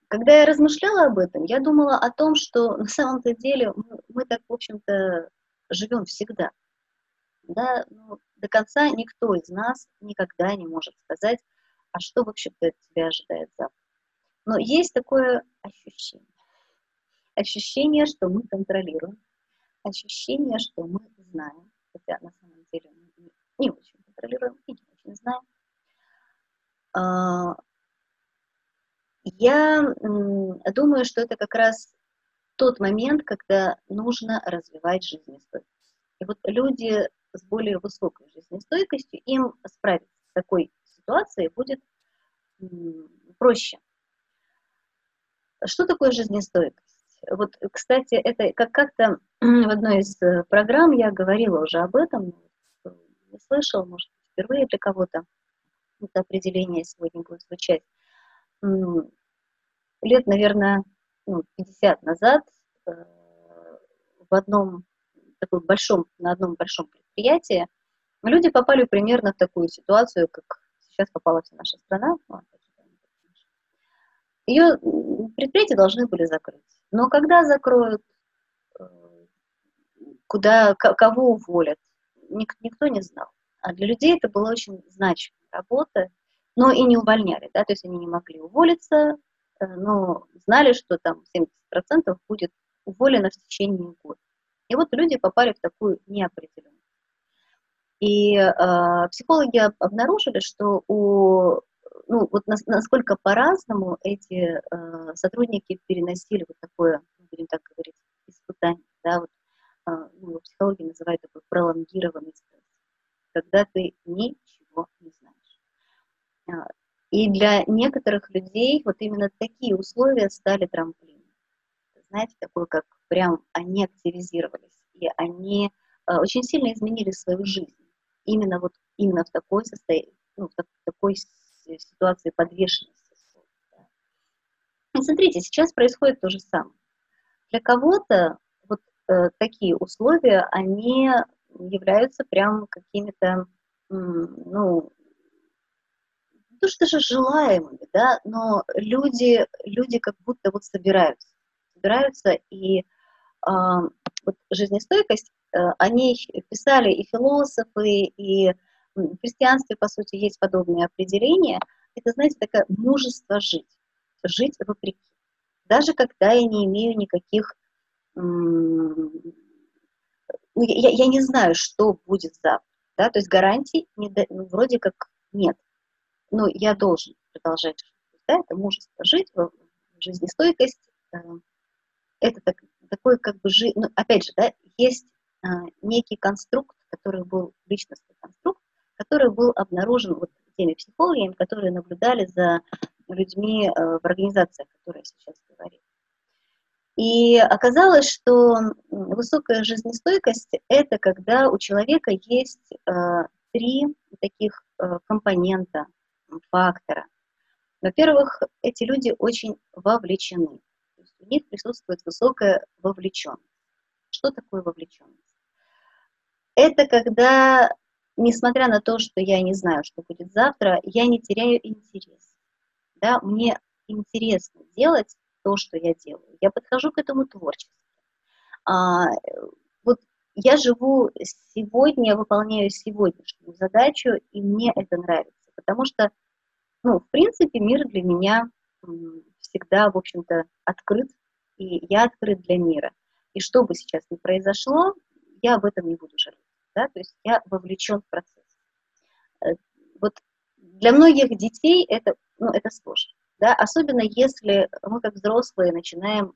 Speaker 2: когда я размышляла об этом, я думала о том, что на самом-то деле мы, мы так, в общем-то, живем всегда. Да, ну, до конца никто из нас никогда не может сказать, а что, в общем-то, тебя ожидает завтра. Но есть такое ощущение. Ощущение, что мы контролируем. Ощущение, что мы знаем. Хотя на самом деле мы не очень контролируем и не очень знаем. А, я думаю, что это как раз тот момент, когда нужно развивать жизнестойкость. И вот люди с более высокой жизнестойкостью, им справиться с такой ситуацией будет проще. Что такое жизнестойкость? Вот, кстати, это как как-то в одной из э, программ я говорила уже об этом, не слышал, может, впервые для кого-то это определение сегодня будет звучать лет, наверное, ну, 50 назад э, в одном таком большом, на одном большом предприятии люди попали примерно в такую ситуацию, как сейчас попала вся наша страна. Ее предприятия должны были закрыть. Но когда закроют, э, куда, кого уволят, никто не знал. А для людей это была очень значимая работа, но и не увольняли, да, то есть они не могли уволиться, Э, но знали, что там 70% будет уволено в течение года. И вот люди попали в такую неопределенность. И э, психологи обнаружили, что у, ну, вот нас, насколько по-разному эти э, сотрудники переносили вот такое, будем так говорить, испытание, да, вот, э, ну, психологи называют такой пролонгированный стресс, когда ты ничего не знаешь. А, и для некоторых людей вот именно такие условия стали трамплином. Знаете, такое, как прям они активизировались, и они э, очень сильно изменили свою жизнь. Именно вот именно в такой состоянии, ну, в, так, в такой ситуации подвешенности. Смотрите, сейчас происходит то же самое. Для кого-то вот э, такие условия, они являются прям какими-то, ну, то, что же желаемыми, да, но люди, люди как будто вот собираются, собираются, и э, вот жизнестойкость, э, о ней писали и философы, и в христианстве, по сути, есть подобные определения. Это, знаете, такое мужество жить, жить вопреки. Даже когда я не имею никаких... Ну, я, я не знаю, что будет завтра. Да? То есть гарантий не, ну, вроде как нет ну, я должен продолжать. Да, это мужество жить, жизнестойкость. Это так, такой как бы жизнь, ну, опять же, да, есть а, некий конструкт, который был, личностный конструкт, который был обнаружен вот теми психологами, которые наблюдали за людьми э, в организациях, которые я сейчас говорю. И оказалось, что высокая жизнестойкость – это когда у человека есть э, три таких компонента фактора. Во-первых, эти люди очень вовлечены. То есть у них присутствует высокая вовлеченность. Что такое вовлеченность? Это когда, несмотря на то, что я не знаю, что будет завтра, я не теряю интерес. Да, мне интересно делать то, что я делаю. Я подхожу к этому творчески. А, вот я живу сегодня, выполняю сегодняшнюю задачу, и мне это нравится потому что, ну, в принципе, мир для меня всегда, в общем-то, открыт, и я открыт для мира. И что бы сейчас ни произошло, я об этом не буду жалеть, да, то есть я вовлечен в процесс. Э, вот для многих детей это, ну, это сложно, да, особенно если мы как взрослые начинаем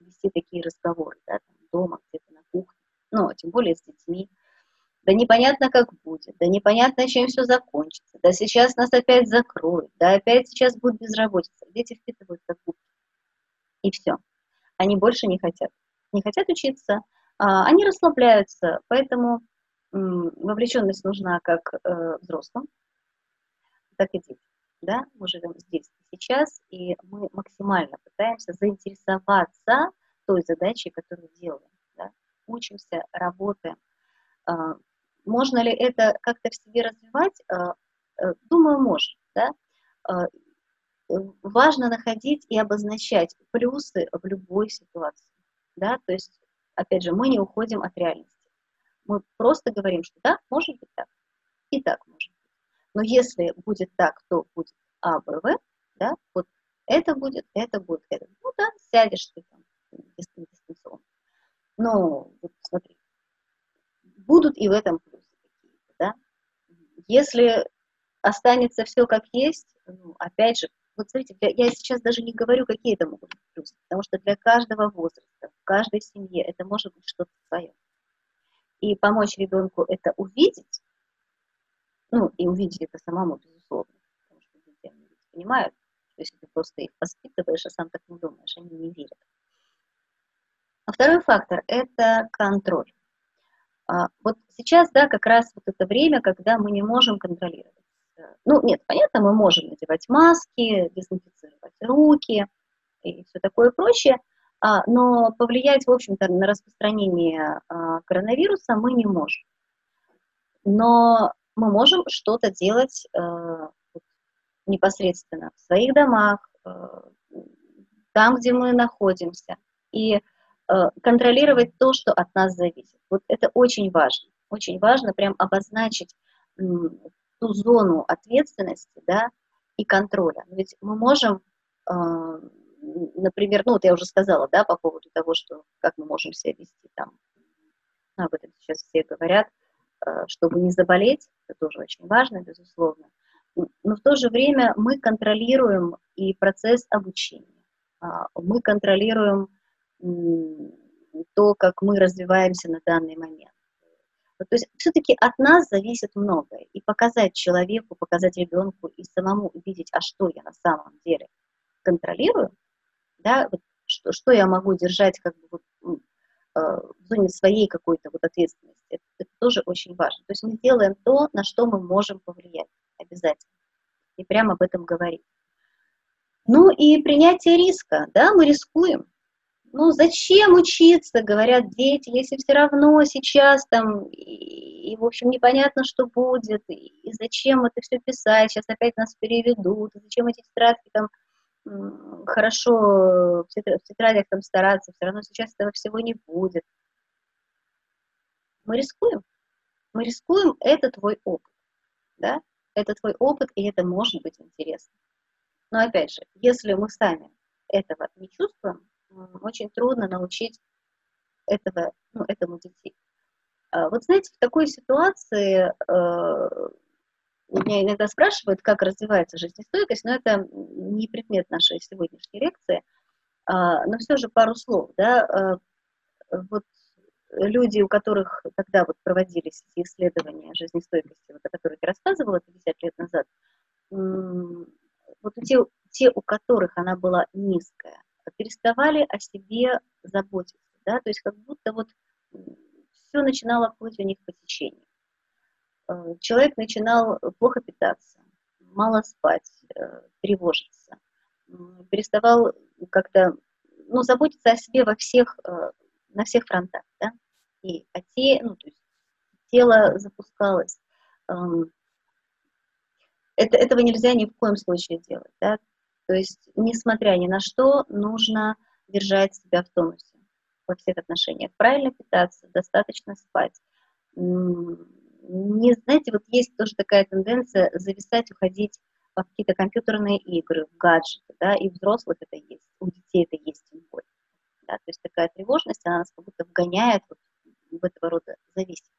Speaker 2: вести такие разговоры, да, там, дома, где-то на кухне, ну, тем более с детьми, да непонятно, как будет, да непонятно, чем все закончится, да сейчас нас опять закроют, да опять сейчас будет безработица. Дети впитывают как будто. И все. Они больше не хотят. Не хотят учиться, а, они расслабляются, поэтому вовлеченность нужна как э, взрослым, так и детям. Да? Мы живем здесь и сейчас, и мы максимально пытаемся заинтересоваться той задачей, которую делаем. Да? Учимся, работаем. А, можно ли это как-то в себе развивать? А, э, думаю, можно. Да? А, важно находить и обозначать плюсы в любой ситуации. Да? То есть, опять же, мы не уходим от реальности. Мы просто говорим, что да, может быть так, и так может быть. Но если будет так, то будет А, Б, В, да, вот это будет, это будет, это. Ну да, сядешь ты там дистанционно. Но вот смотри, будут и в этом плюсы какие-то, да. Если останется все как есть, ну, опять же, вот смотрите, для, я сейчас даже не говорю, какие это могут быть плюсы, потому что для каждого возраста, в каждой семье это может быть что-то свое и помочь ребенку это увидеть, ну, и увидеть это самому, безусловно, потому что дети они понимают, что если ты просто их воспитываешь, а сам так не думаешь, они не верят. А второй фактор – это контроль. А, вот сейчас, да, как раз вот это время, когда мы не можем контролировать. Ну, нет, понятно, мы можем надевать маски, дезинфицировать руки и все такое прочее, но повлиять, в общем-то, на распространение а, коронавируса мы не можем. Но мы можем что-то делать а, непосредственно в своих домах, там, где мы находимся, и контролировать то, что от нас зависит. Вот это очень важно. Очень важно прям обозначить ту зону ответственности да, и контроля. Ведь мы можем например, ну вот я уже сказала, да, по поводу того, что как мы можем себя вести там, ну, об этом сейчас все говорят, э, чтобы не заболеть, это тоже очень важно, безусловно. Но в то же время мы контролируем и процесс обучения, а, мы контролируем то, как мы развиваемся на данный момент. То есть все-таки от нас зависит многое. И показать человеку, показать ребенку и самому увидеть, а что я на самом деле контролирую, да, что, что я могу держать как бы вот, э, в зоне своей какой-то вот ответственности. Это, это тоже очень важно. То есть мы делаем то, на что мы можем повлиять обязательно. И прямо об этом говорить. Ну и принятие риска, да, мы рискуем. Ну зачем учиться, говорят дети, если все равно сейчас там, и, и в общем непонятно, что будет, и, и зачем это все писать, сейчас опять нас переведут, зачем эти тетрадки там хорошо в тетрадях там стараться, все равно сейчас этого всего не будет. Мы рискуем. Мы рискуем, это твой опыт. Да? Это твой опыт, и это может быть интересно. Но опять же, если мы сами этого не чувствуем, очень трудно научить этого, ну, этому детей. А вот знаете, в такой ситуации э, меня иногда спрашивают, как развивается жизнестойкость, но это не предмет нашей сегодняшней лекции. А, но все же пару слов. Да? А, вот люди, у которых тогда вот проводились эти исследования жизнестойкости, вот, о которых я рассказывала 50 лет назад, вот те, те, у которых она была низкая, переставали о себе заботиться, да, то есть как будто вот все начинало плыть у них по течению. Э, человек начинал плохо питаться, мало спать, э, тревожиться, переставал как-то ну, заботиться о себе во всех, э, на всех фронтах, да, и о те, ну, то есть тело запускалось. Эм, это, этого нельзя ни в коем случае делать, да, то есть, несмотря ни на что, нужно держать себя в тонусе во всех отношениях. Правильно питаться, достаточно спать, не знаете, вот есть тоже такая тенденция зависать, уходить в какие-то компьютерные игры, в гаджеты, да, и у взрослых это есть, у детей это есть тем. Да, то есть такая тревожность, она нас как будто вгоняет вот в этого рода зависимость.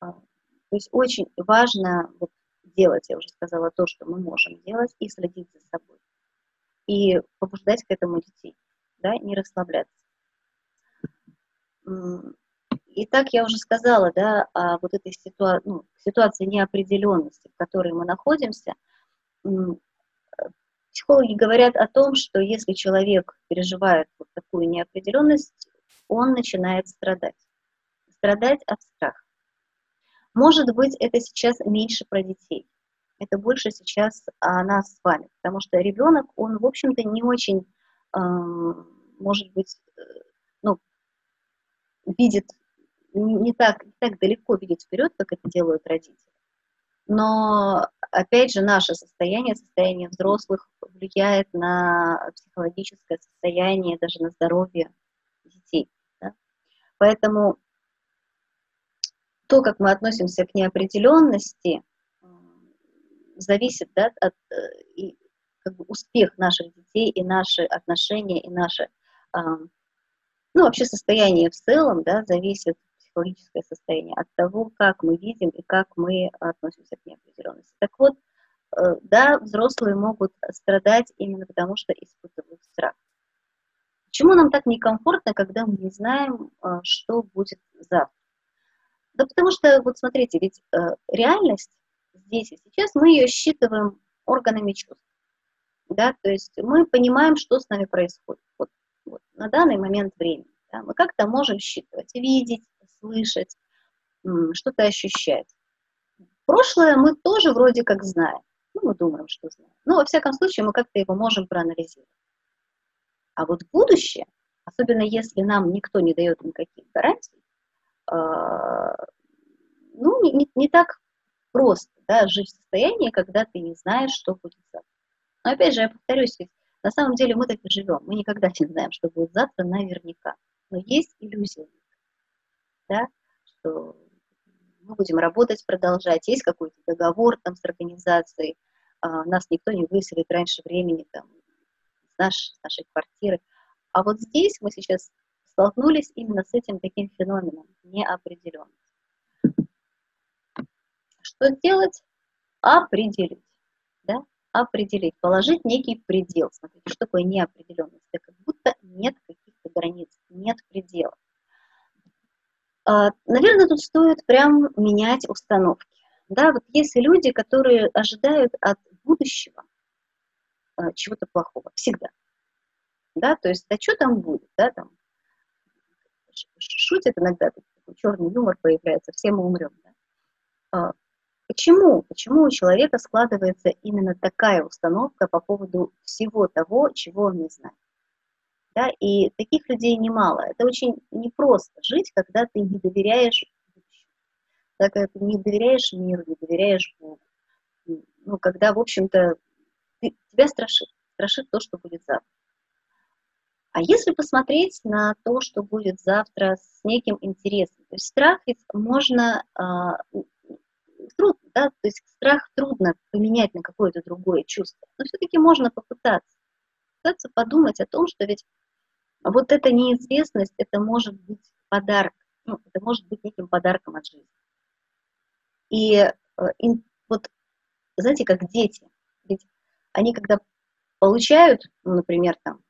Speaker 2: А, то есть очень важно вот делать, я уже сказала, то, что мы можем делать, и следить за собой. И побуждать к этому детей, да, не расслабляться. И так я уже сказала, да, о вот этой ситуа ну, ситуации неопределенности, в которой мы находимся. Психологи говорят о том, что если человек переживает вот такую неопределенность, он начинает страдать. Страдать от страха. Может быть, это сейчас меньше про детей. Это больше сейчас о нас с вами. Потому что ребенок, он, в общем-то, не очень, э, может быть, э, ну, видит, не так, не так далеко видит вперед, как это делают родители. Но, опять же, наше состояние, состояние взрослых влияет на психологическое состояние, даже на здоровье детей. Да? Поэтому то, как мы относимся к неопределенности, зависит да, от э, как бы, успех наших детей и наши отношения, и наше, ну, вообще состояние в целом, да, зависит психологическое состояние от того, как мы видим и как мы относимся к неопределенности. Так вот, э, да, взрослые могут страдать именно потому, что испытывают страх. Почему нам так некомфортно, когда мы не знаем, э, что будет завтра? Да потому что, вот смотрите, ведь э, реальность здесь и сейчас, мы ее считываем органами чувств. Да, то есть мы понимаем, что с нами происходит вот, вот, на данный момент времени. Да, мы как-то можем считывать, видеть, слышать, что-то ощущать. Прошлое мы тоже вроде как знаем. Ну, мы думаем, что знаем. Но, во всяком случае, мы как-то его можем проанализировать. А вот будущее, особенно если нам никто не дает никаких гарантий, а, ну, не, не, не так просто да, жить в состоянии, когда ты не знаешь, что будет завтра. Но опять же, я повторюсь, ведь на самом деле мы так и живем. Мы никогда не знаем, что будет завтра наверняка. Но есть иллюзия, да, что мы будем работать, продолжать. Есть какой-то договор там с организацией, а, нас никто не выселит раньше времени там, с, наш, с нашей квартиры. А вот здесь мы сейчас столкнулись именно с этим таким феноменом неопределенности. Что делать? Определить. Да? Определить, положить некий предел. Смотрите, что такое неопределенность? Это как будто нет каких-то границ, нет предела. А, Наверное, тут стоит прям менять установки. Да, вот есть люди, которые ожидают от будущего а, чего-то плохого, всегда. Да, то есть, да что там будет, да, там, шутят иногда, такой черный юмор появляется, все мы умрем, да. А, почему? Почему у человека складывается именно такая установка по поводу всего того, чего он не знает? Да, и таких людей немало. Это очень непросто жить, когда ты не доверяешь когда ты не доверяешь миру, не доверяешь Богу. Ну, когда, в общем-то, ты, тебя страшит, страшит то, что будет завтра. А если посмотреть на то, что будет завтра с неким интересом, то есть страх можно, э, трудно, да, то есть страх трудно поменять на какое-то другое чувство, но все-таки можно попытаться, попытаться подумать о том, что ведь вот эта неизвестность, это может быть подарок, ну, это может быть неким подарком от жизни. И, э, и вот, знаете, как дети, ведь они когда получают, ну, например, там,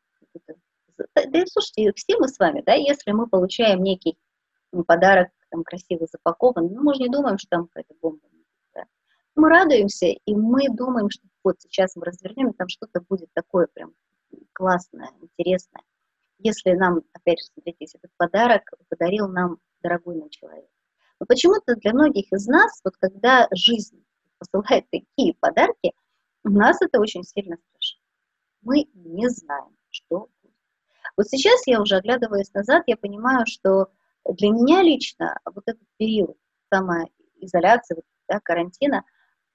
Speaker 2: да, слушайте, все мы с вами, да, если мы получаем некий подарок, там, красиво запакован, ну, мы же не думаем, что там какая-то бомба. Да. Мы радуемся, и мы думаем, что вот сейчас мы развернем, и там что-то будет такое прям классное, интересное если нам, опять же, смотрите, этот подарок подарил нам дорогой нам человек. Но почему-то для многих из нас, вот когда жизнь посылает такие подарки, у нас это очень сильно страшно. Мы не знаем, что будет. Вот сейчас я уже, оглядываясь назад, я понимаю, что для меня лично вот этот период самоизоляции, вот, да, карантина,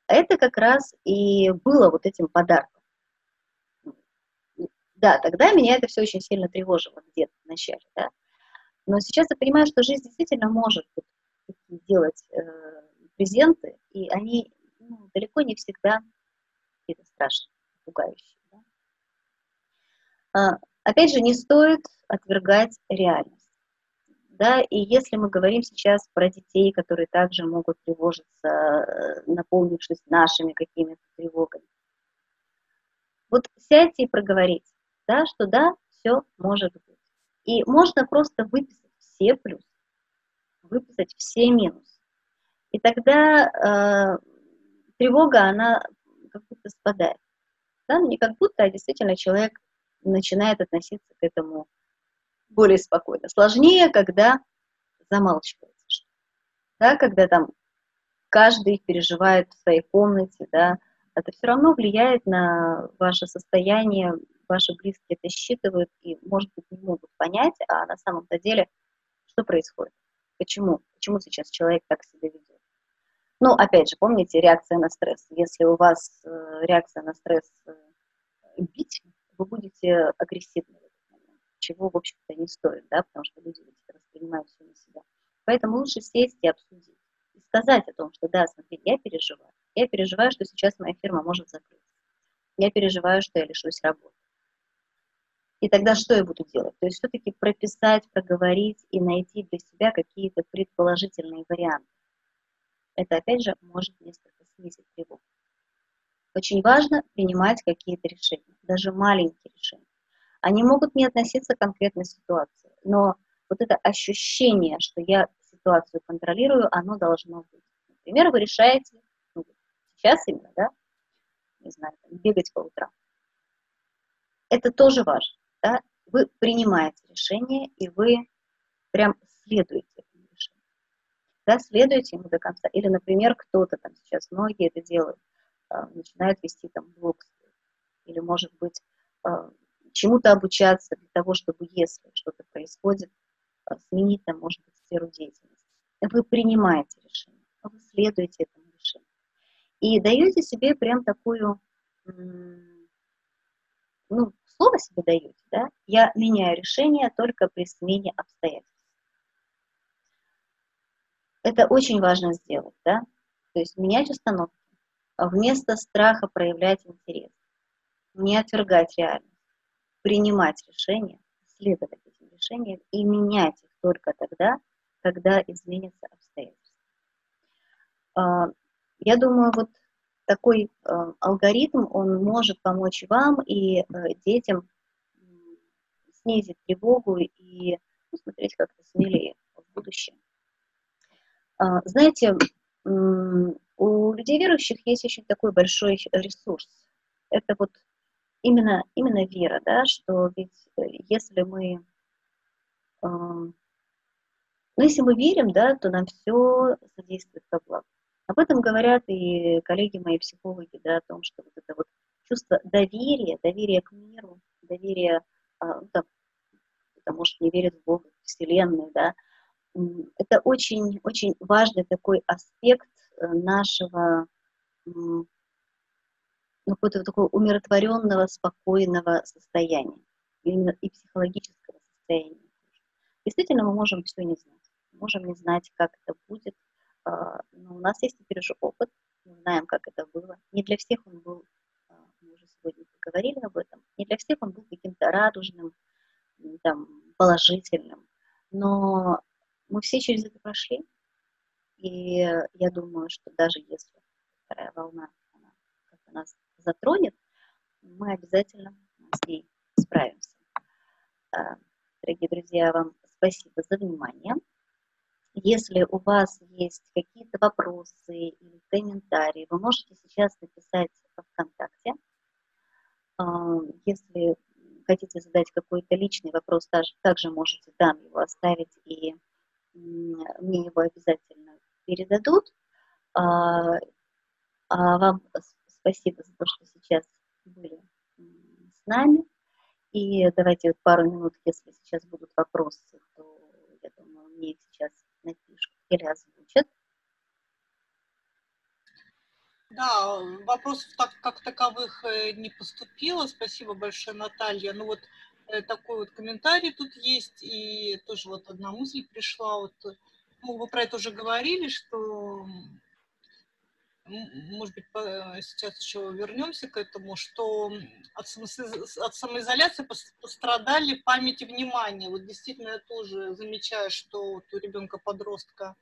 Speaker 2: это как раз и было вот этим подарком. Да, тогда меня это все очень сильно тревожило где-то в начале, да. Но сейчас я понимаю, что жизнь действительно может делать э, презенты, и они ну, далеко не всегда какие-то страшные, пугающие. Да? А, опять же, не стоит отвергать реальность. Да, и если мы говорим сейчас про детей, которые также могут тревожиться, э, наполнившись нашими какими-то тревогами, вот сядьте и проговорите да, что да, все может быть. И можно просто выписать все плюсы, выписать все минусы. И тогда э, тревога, она как будто спадает. Да? Не как будто, а действительно человек начинает относиться к этому более спокойно. Сложнее, когда замалчивается что Да, когда там каждый переживает в своей комнате, да, это все равно влияет на ваше состояние, ваши близкие это считывают и, может быть, не могут понять, а на самом-то деле, что происходит, почему, почему сейчас человек так себя ведет. Ну, опять же, помните, реакция на стресс. Если у вас э, реакция на стресс э, бить, вы будете агрессивны чего, в общем-то, не стоит, да, потому что люди воспринимают все на себя. Поэтому лучше сесть и обсудить. И сказать о том, что да, смотри, я переживаю. Я переживаю, что сейчас моя фирма может закрыться. Я переживаю, что я лишусь работы. И тогда что я буду делать? То есть все-таки прописать, проговорить и найти для себя какие-то предположительные варианты. Это, опять же, может несколько снизить тревогу. Очень важно принимать какие-то решения, даже маленькие решения. Они могут не относиться к конкретной ситуации, но вот это ощущение, что я ситуацию контролирую, оно должно быть. Например, вы решаете, ну, сейчас именно, да, не знаю, бегать по утрам. Это тоже важно, да, вы принимаете решение, и вы прям следуете этому решению. Да, следуете ему до конца. Или, например, кто-то там сейчас, многие это делают, а, начинают вести там блог, или, может быть, а, чему-то обучаться для того, чтобы, если что-то происходит, а, сменить там, может быть, сферу деятельности. Вы принимаете решение, вы следуете этому решению. И даете себе прям такую, ну, слово себе даете, да, я меняю решение только при смене обстоятельств. Это очень важно сделать, да, то есть менять установки, вместо страха проявлять интерес, не отвергать реальность, принимать решения, следовать этим решениям и менять их только тогда, когда изменятся обстоятельства. А, я думаю, вот такой а, алгоритм, он может помочь вам и э, детям снизить тревогу и ну, смотреть как-то смелее в будущее. А, знаете, у людей верующих есть очень такой большой ресурс. Это вот именно, именно вера, да, что ведь э, если мы, э, ну, если мы верим, да, то нам все содействует во благо. Об этом говорят и коллеги мои психологи, да, о том, что вот это вот чувство доверия, доверия к миру, доверия, там, потому что не верят в Бога, в Вселенную, да, это очень, очень важный такой аспект э, нашего ну, какого-то такого умиротворенного, спокойного состояния, именно и психологического состояния. Действительно, мы можем все не знать. можем не знать, как это будет, но у нас есть теперь уже опыт, мы знаем, как это было. Не для всех он был, а, мы уже сегодня поговорили об этом, не для всех он был каким-то радужным, там, положительным, но мы все через это прошли, и я думаю, что даже если вторая волна она как-то нас затронет, мы обязательно с ней справимся. А, дорогие друзья, вам спасибо за внимание. Если у вас есть какие-то вопросы или комментарии, вы можете сейчас написать в ВКонтакте. А, если хотите задать какой-то личный вопрос, также можете там его оставить и мне его обязательно передадут. А, а вам спасибо за то, что сейчас были с нами. И давайте вот пару минут, если сейчас будут вопросы, то я думаю, мне их сейчас напишут или озвучат.
Speaker 3: Да, вопросов так, как таковых э, не поступило. Спасибо большое, Наталья. Ну вот Э, такой вот комментарий тут есть, и тоже вот одна мысль пришла, вот, ну, вы про это уже говорили, что, может быть, сейчас еще вернемся к этому, что от, от самоизоляции пострадали память и внимание. Вот действительно я тоже замечаю, что вот у ребенка-подростка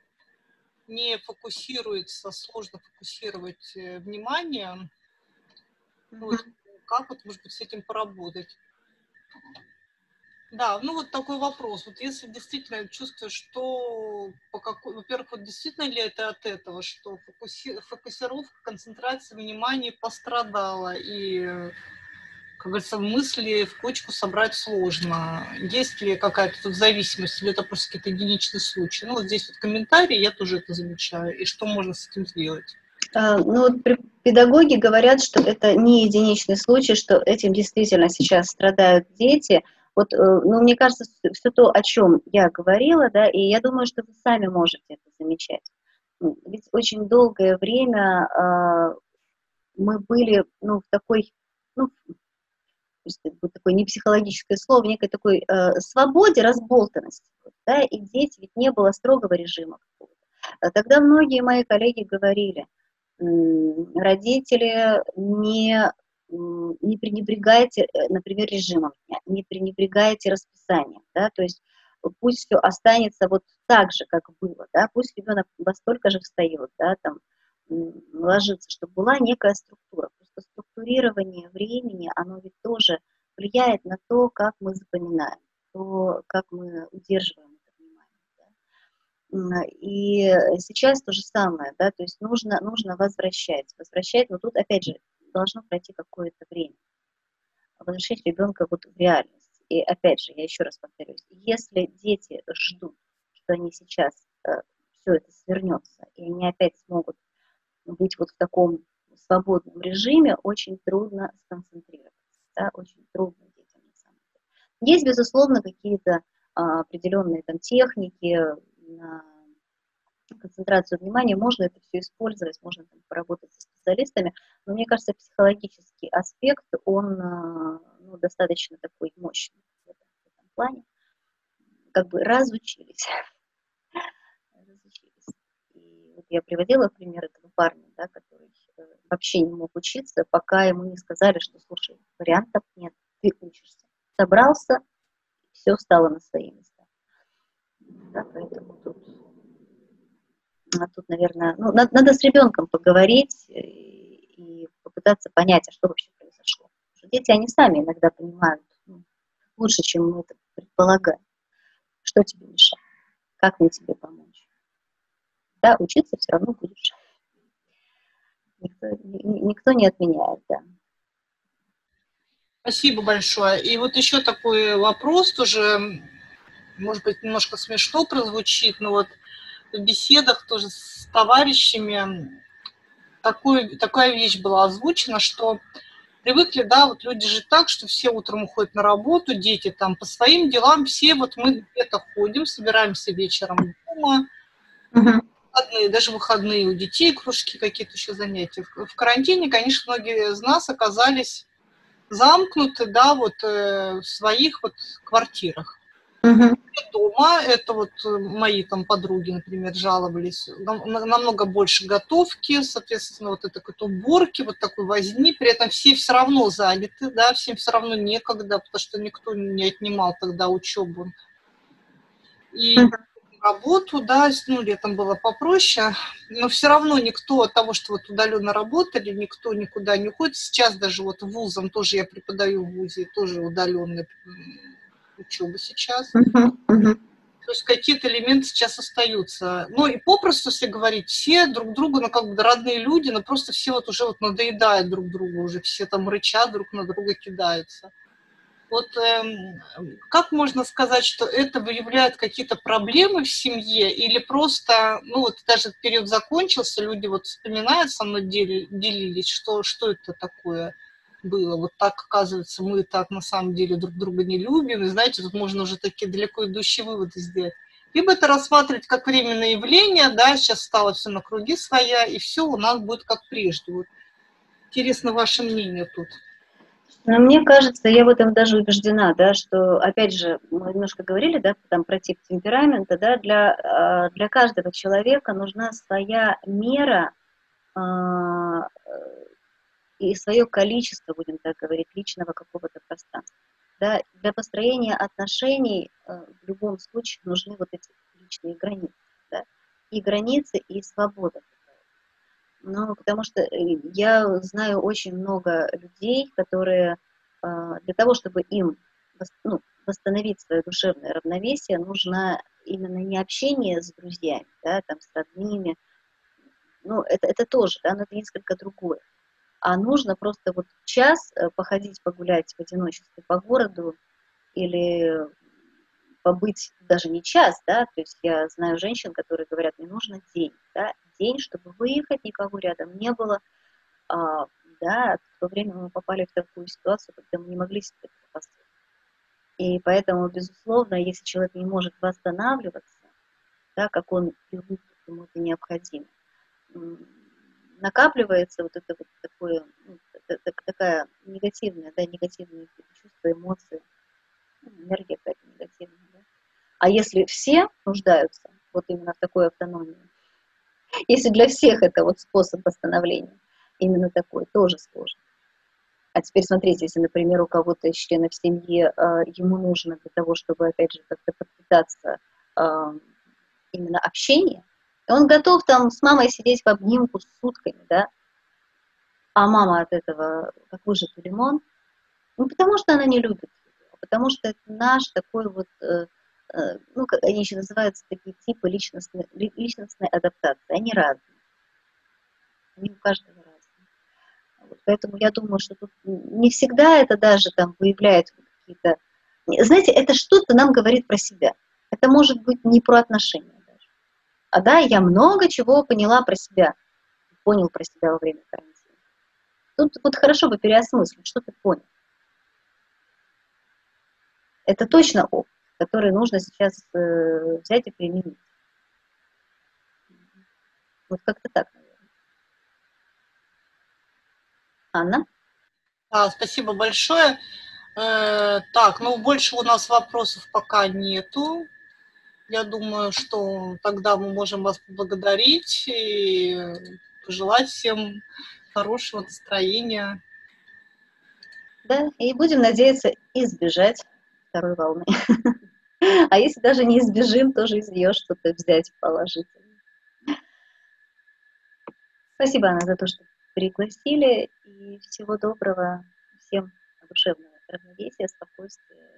Speaker 3: не фокусируется, сложно фокусировать э, внимание. Ну, как вот, может быть, с этим поработать? Да, ну вот такой вопрос. Вот если действительно чувствуешь, что по какой, во-первых, вот действительно ли это от этого, что фокуси, фокусировка, концентрация внимания пострадала, и как говорится, мысли в кучку собрать сложно. Есть ли какая-то тут зависимость, или это просто какие-то единичные случаи? Ну, вот здесь вот комментарии, я тоже это замечаю. И что можно с этим сделать?
Speaker 2: А, ну, вот педагоги говорят, что это не единичный случай, что этим действительно сейчас страдают дети. Вот, э, ну, мне кажется, все то, о чем я говорила, да, и я думаю, что вы сами можете это замечать. Ведь очень долгое время э, мы были, ну, в такой, ну, такое не психологическое слово, некой такой э, свободе, разболтанности. Да, и дети, ведь не было строгого режима какого-то. Тогда многие мои коллеги говорили, родители не, не пренебрегайте, э, например, режимом дня, не пренебрегайте расписанием, да, то есть пусть все останется вот так же, как было, да, пусть ребенок во столько же встает, да, там, ложится, чтобы была некая структура. Просто структурирование времени, оно ведь тоже влияет на то, как мы запоминаем, то, как мы удерживаем и сейчас то же самое, да, то есть нужно, нужно возвращать, возвращать, но тут, опять же, должно пройти какое-то время, возвращать ребенка вот в реальность. И опять же, я еще раз повторюсь, если дети ждут, что они сейчас э, все это свернется, и они опять смогут быть вот в таком свободном режиме, очень трудно сконцентрироваться, да, очень трудно детям на самом деле. Есть, безусловно, какие-то а, определенные там техники, на концентрацию внимания, можно это все использовать, можно там, поработать со специалистами, но мне кажется, психологический аспект, он а, ну, достаточно такой мощный в этом, в этом плане. Как бы разучились. разучились. И вот я приводила пример этого парня, да, который э, вообще не мог учиться, пока ему не сказали, что, слушай, вариантов нет, ты учишься. Собрался, все стало на свои места. Да, поэтому тут, тут наверное, ну, надо, надо с ребенком поговорить и, и попытаться понять, а что вообще произошло. Что дети, они сами иногда понимают ну, лучше, чем мы это предполагаем. Что тебе мешает? Как мне тебе помочь? Да, учиться все равно будешь. Никто, никто не отменяет, да.
Speaker 3: Спасибо большое. И вот еще такой вопрос тоже может быть, немножко смешно прозвучит, но вот в беседах тоже с товарищами такой, такая вещь была озвучена, что привыкли, да, вот люди же так, что все утром уходят на работу, дети там по своим делам, все вот мы где-то ходим, собираемся вечером дома, uh-huh. выходные, даже выходные у детей, кружки, какие-то еще занятия. В карантине, конечно, многие из нас оказались замкнуты, да, вот э, в своих вот квартирах. Угу. Дома, это вот э, мои там подруги, например, жаловались, намного больше готовки, соответственно, вот это какой-то уборки, вот такой возни, при этом все все равно заняты, да, всем все равно некогда, потому что никто не отнимал тогда учебу. И угу. работу, да, ну, летом было попроще, но все равно никто от того, что вот удаленно работали, никто никуда не уходит. Сейчас даже вот вузом тоже я преподаю в вузе, тоже удаленно учебы сейчас. Uh-huh, uh-huh. То есть какие-то элементы сейчас остаются. Ну и попросту, если говорить, все друг друга, ну как бы родные люди, но просто все вот уже вот надоедают друг другу, уже все там рычат друг на друга кидаются. Вот эм, как можно сказать, что это выявляет какие-то проблемы в семье или просто, ну вот даже период закончился, люди вот вспоминают со мной, делились, что, что это такое – было. Вот так, оказывается, мы так на самом деле друг друга не любим. И знаете, тут можно уже такие далеко идущие выводы сделать. Либо это рассматривать как временное явление, да, сейчас стало все на круги своя, и все у нас будет как прежде. Вот. Интересно ваше мнение тут.
Speaker 2: Но мне кажется, я в этом даже убеждена, да, что, опять же, мы немножко говорили, да, там про тип темперамента, да, для, а, для каждого человека нужна своя мера а, и свое количество, будем так говорить, личного какого-то пространства. Да, для построения отношений э, в любом случае нужны вот эти личные границы. Да? И границы, и свобода. Ну, потому что э, я знаю очень много людей, которые э, для того, чтобы им ну, восстановить свое душевное равновесие, нужно именно не общение с друзьями, да, там, с родными, ну, это, это тоже, да, но это несколько другое а нужно просто вот час э, походить, погулять в одиночестве по городу или побыть даже не час, да, то есть я знаю женщин, которые говорят, мне нужно день, да, день, чтобы выехать, никого рядом не было, а, да, в то время мы попали в такую ситуацию, когда мы не могли себе это позволить. И поэтому, безусловно, если человек не может восстанавливаться, да, как он привык, ему это необходимо, накапливается вот это вот такое, ну, такая негативная, да, негативные чувства, эмоции, ну, энергия какая-то негативная. Да? А если все нуждаются вот именно в такой автономии, если для всех это вот способ восстановления, именно такой, тоже сложно. А теперь смотрите, если, например, у кого-то из членов семьи э, ему нужно для того, чтобы, опять же, как-то подпитаться э, именно общение, и он готов там с мамой сидеть в обнимку с сутками, да, а мама от этого как выжатый лимон, ну, потому что она не любит его, потому что это наш такой вот, э, э, ну, как они еще называются, такие типы личностной, личностной адаптации, они разные. Они у каждого разные. Вот, поэтому я думаю, что тут не всегда это даже там выявляет какие-то... Знаете, это что-то нам говорит про себя. Это может быть не про отношения. А да, я много чего поняла про себя, понял про себя во время карантина. Тут вот хорошо бы переосмыслить, что ты понял. Это точно опыт, который нужно сейчас э, взять и применить. Вот как-то так, наверное. Анна?
Speaker 3: А, спасибо большое. Э, так, ну больше у нас вопросов пока нету. Я думаю, что тогда мы можем вас поблагодарить и пожелать всем хорошего настроения.
Speaker 2: Да, и будем надеяться избежать второй волны. А если даже не избежим, тоже из нее что-то взять положительно. Спасибо, Анна, за то, что пригласили. И всего доброго всем душевного равновесия, спокойствия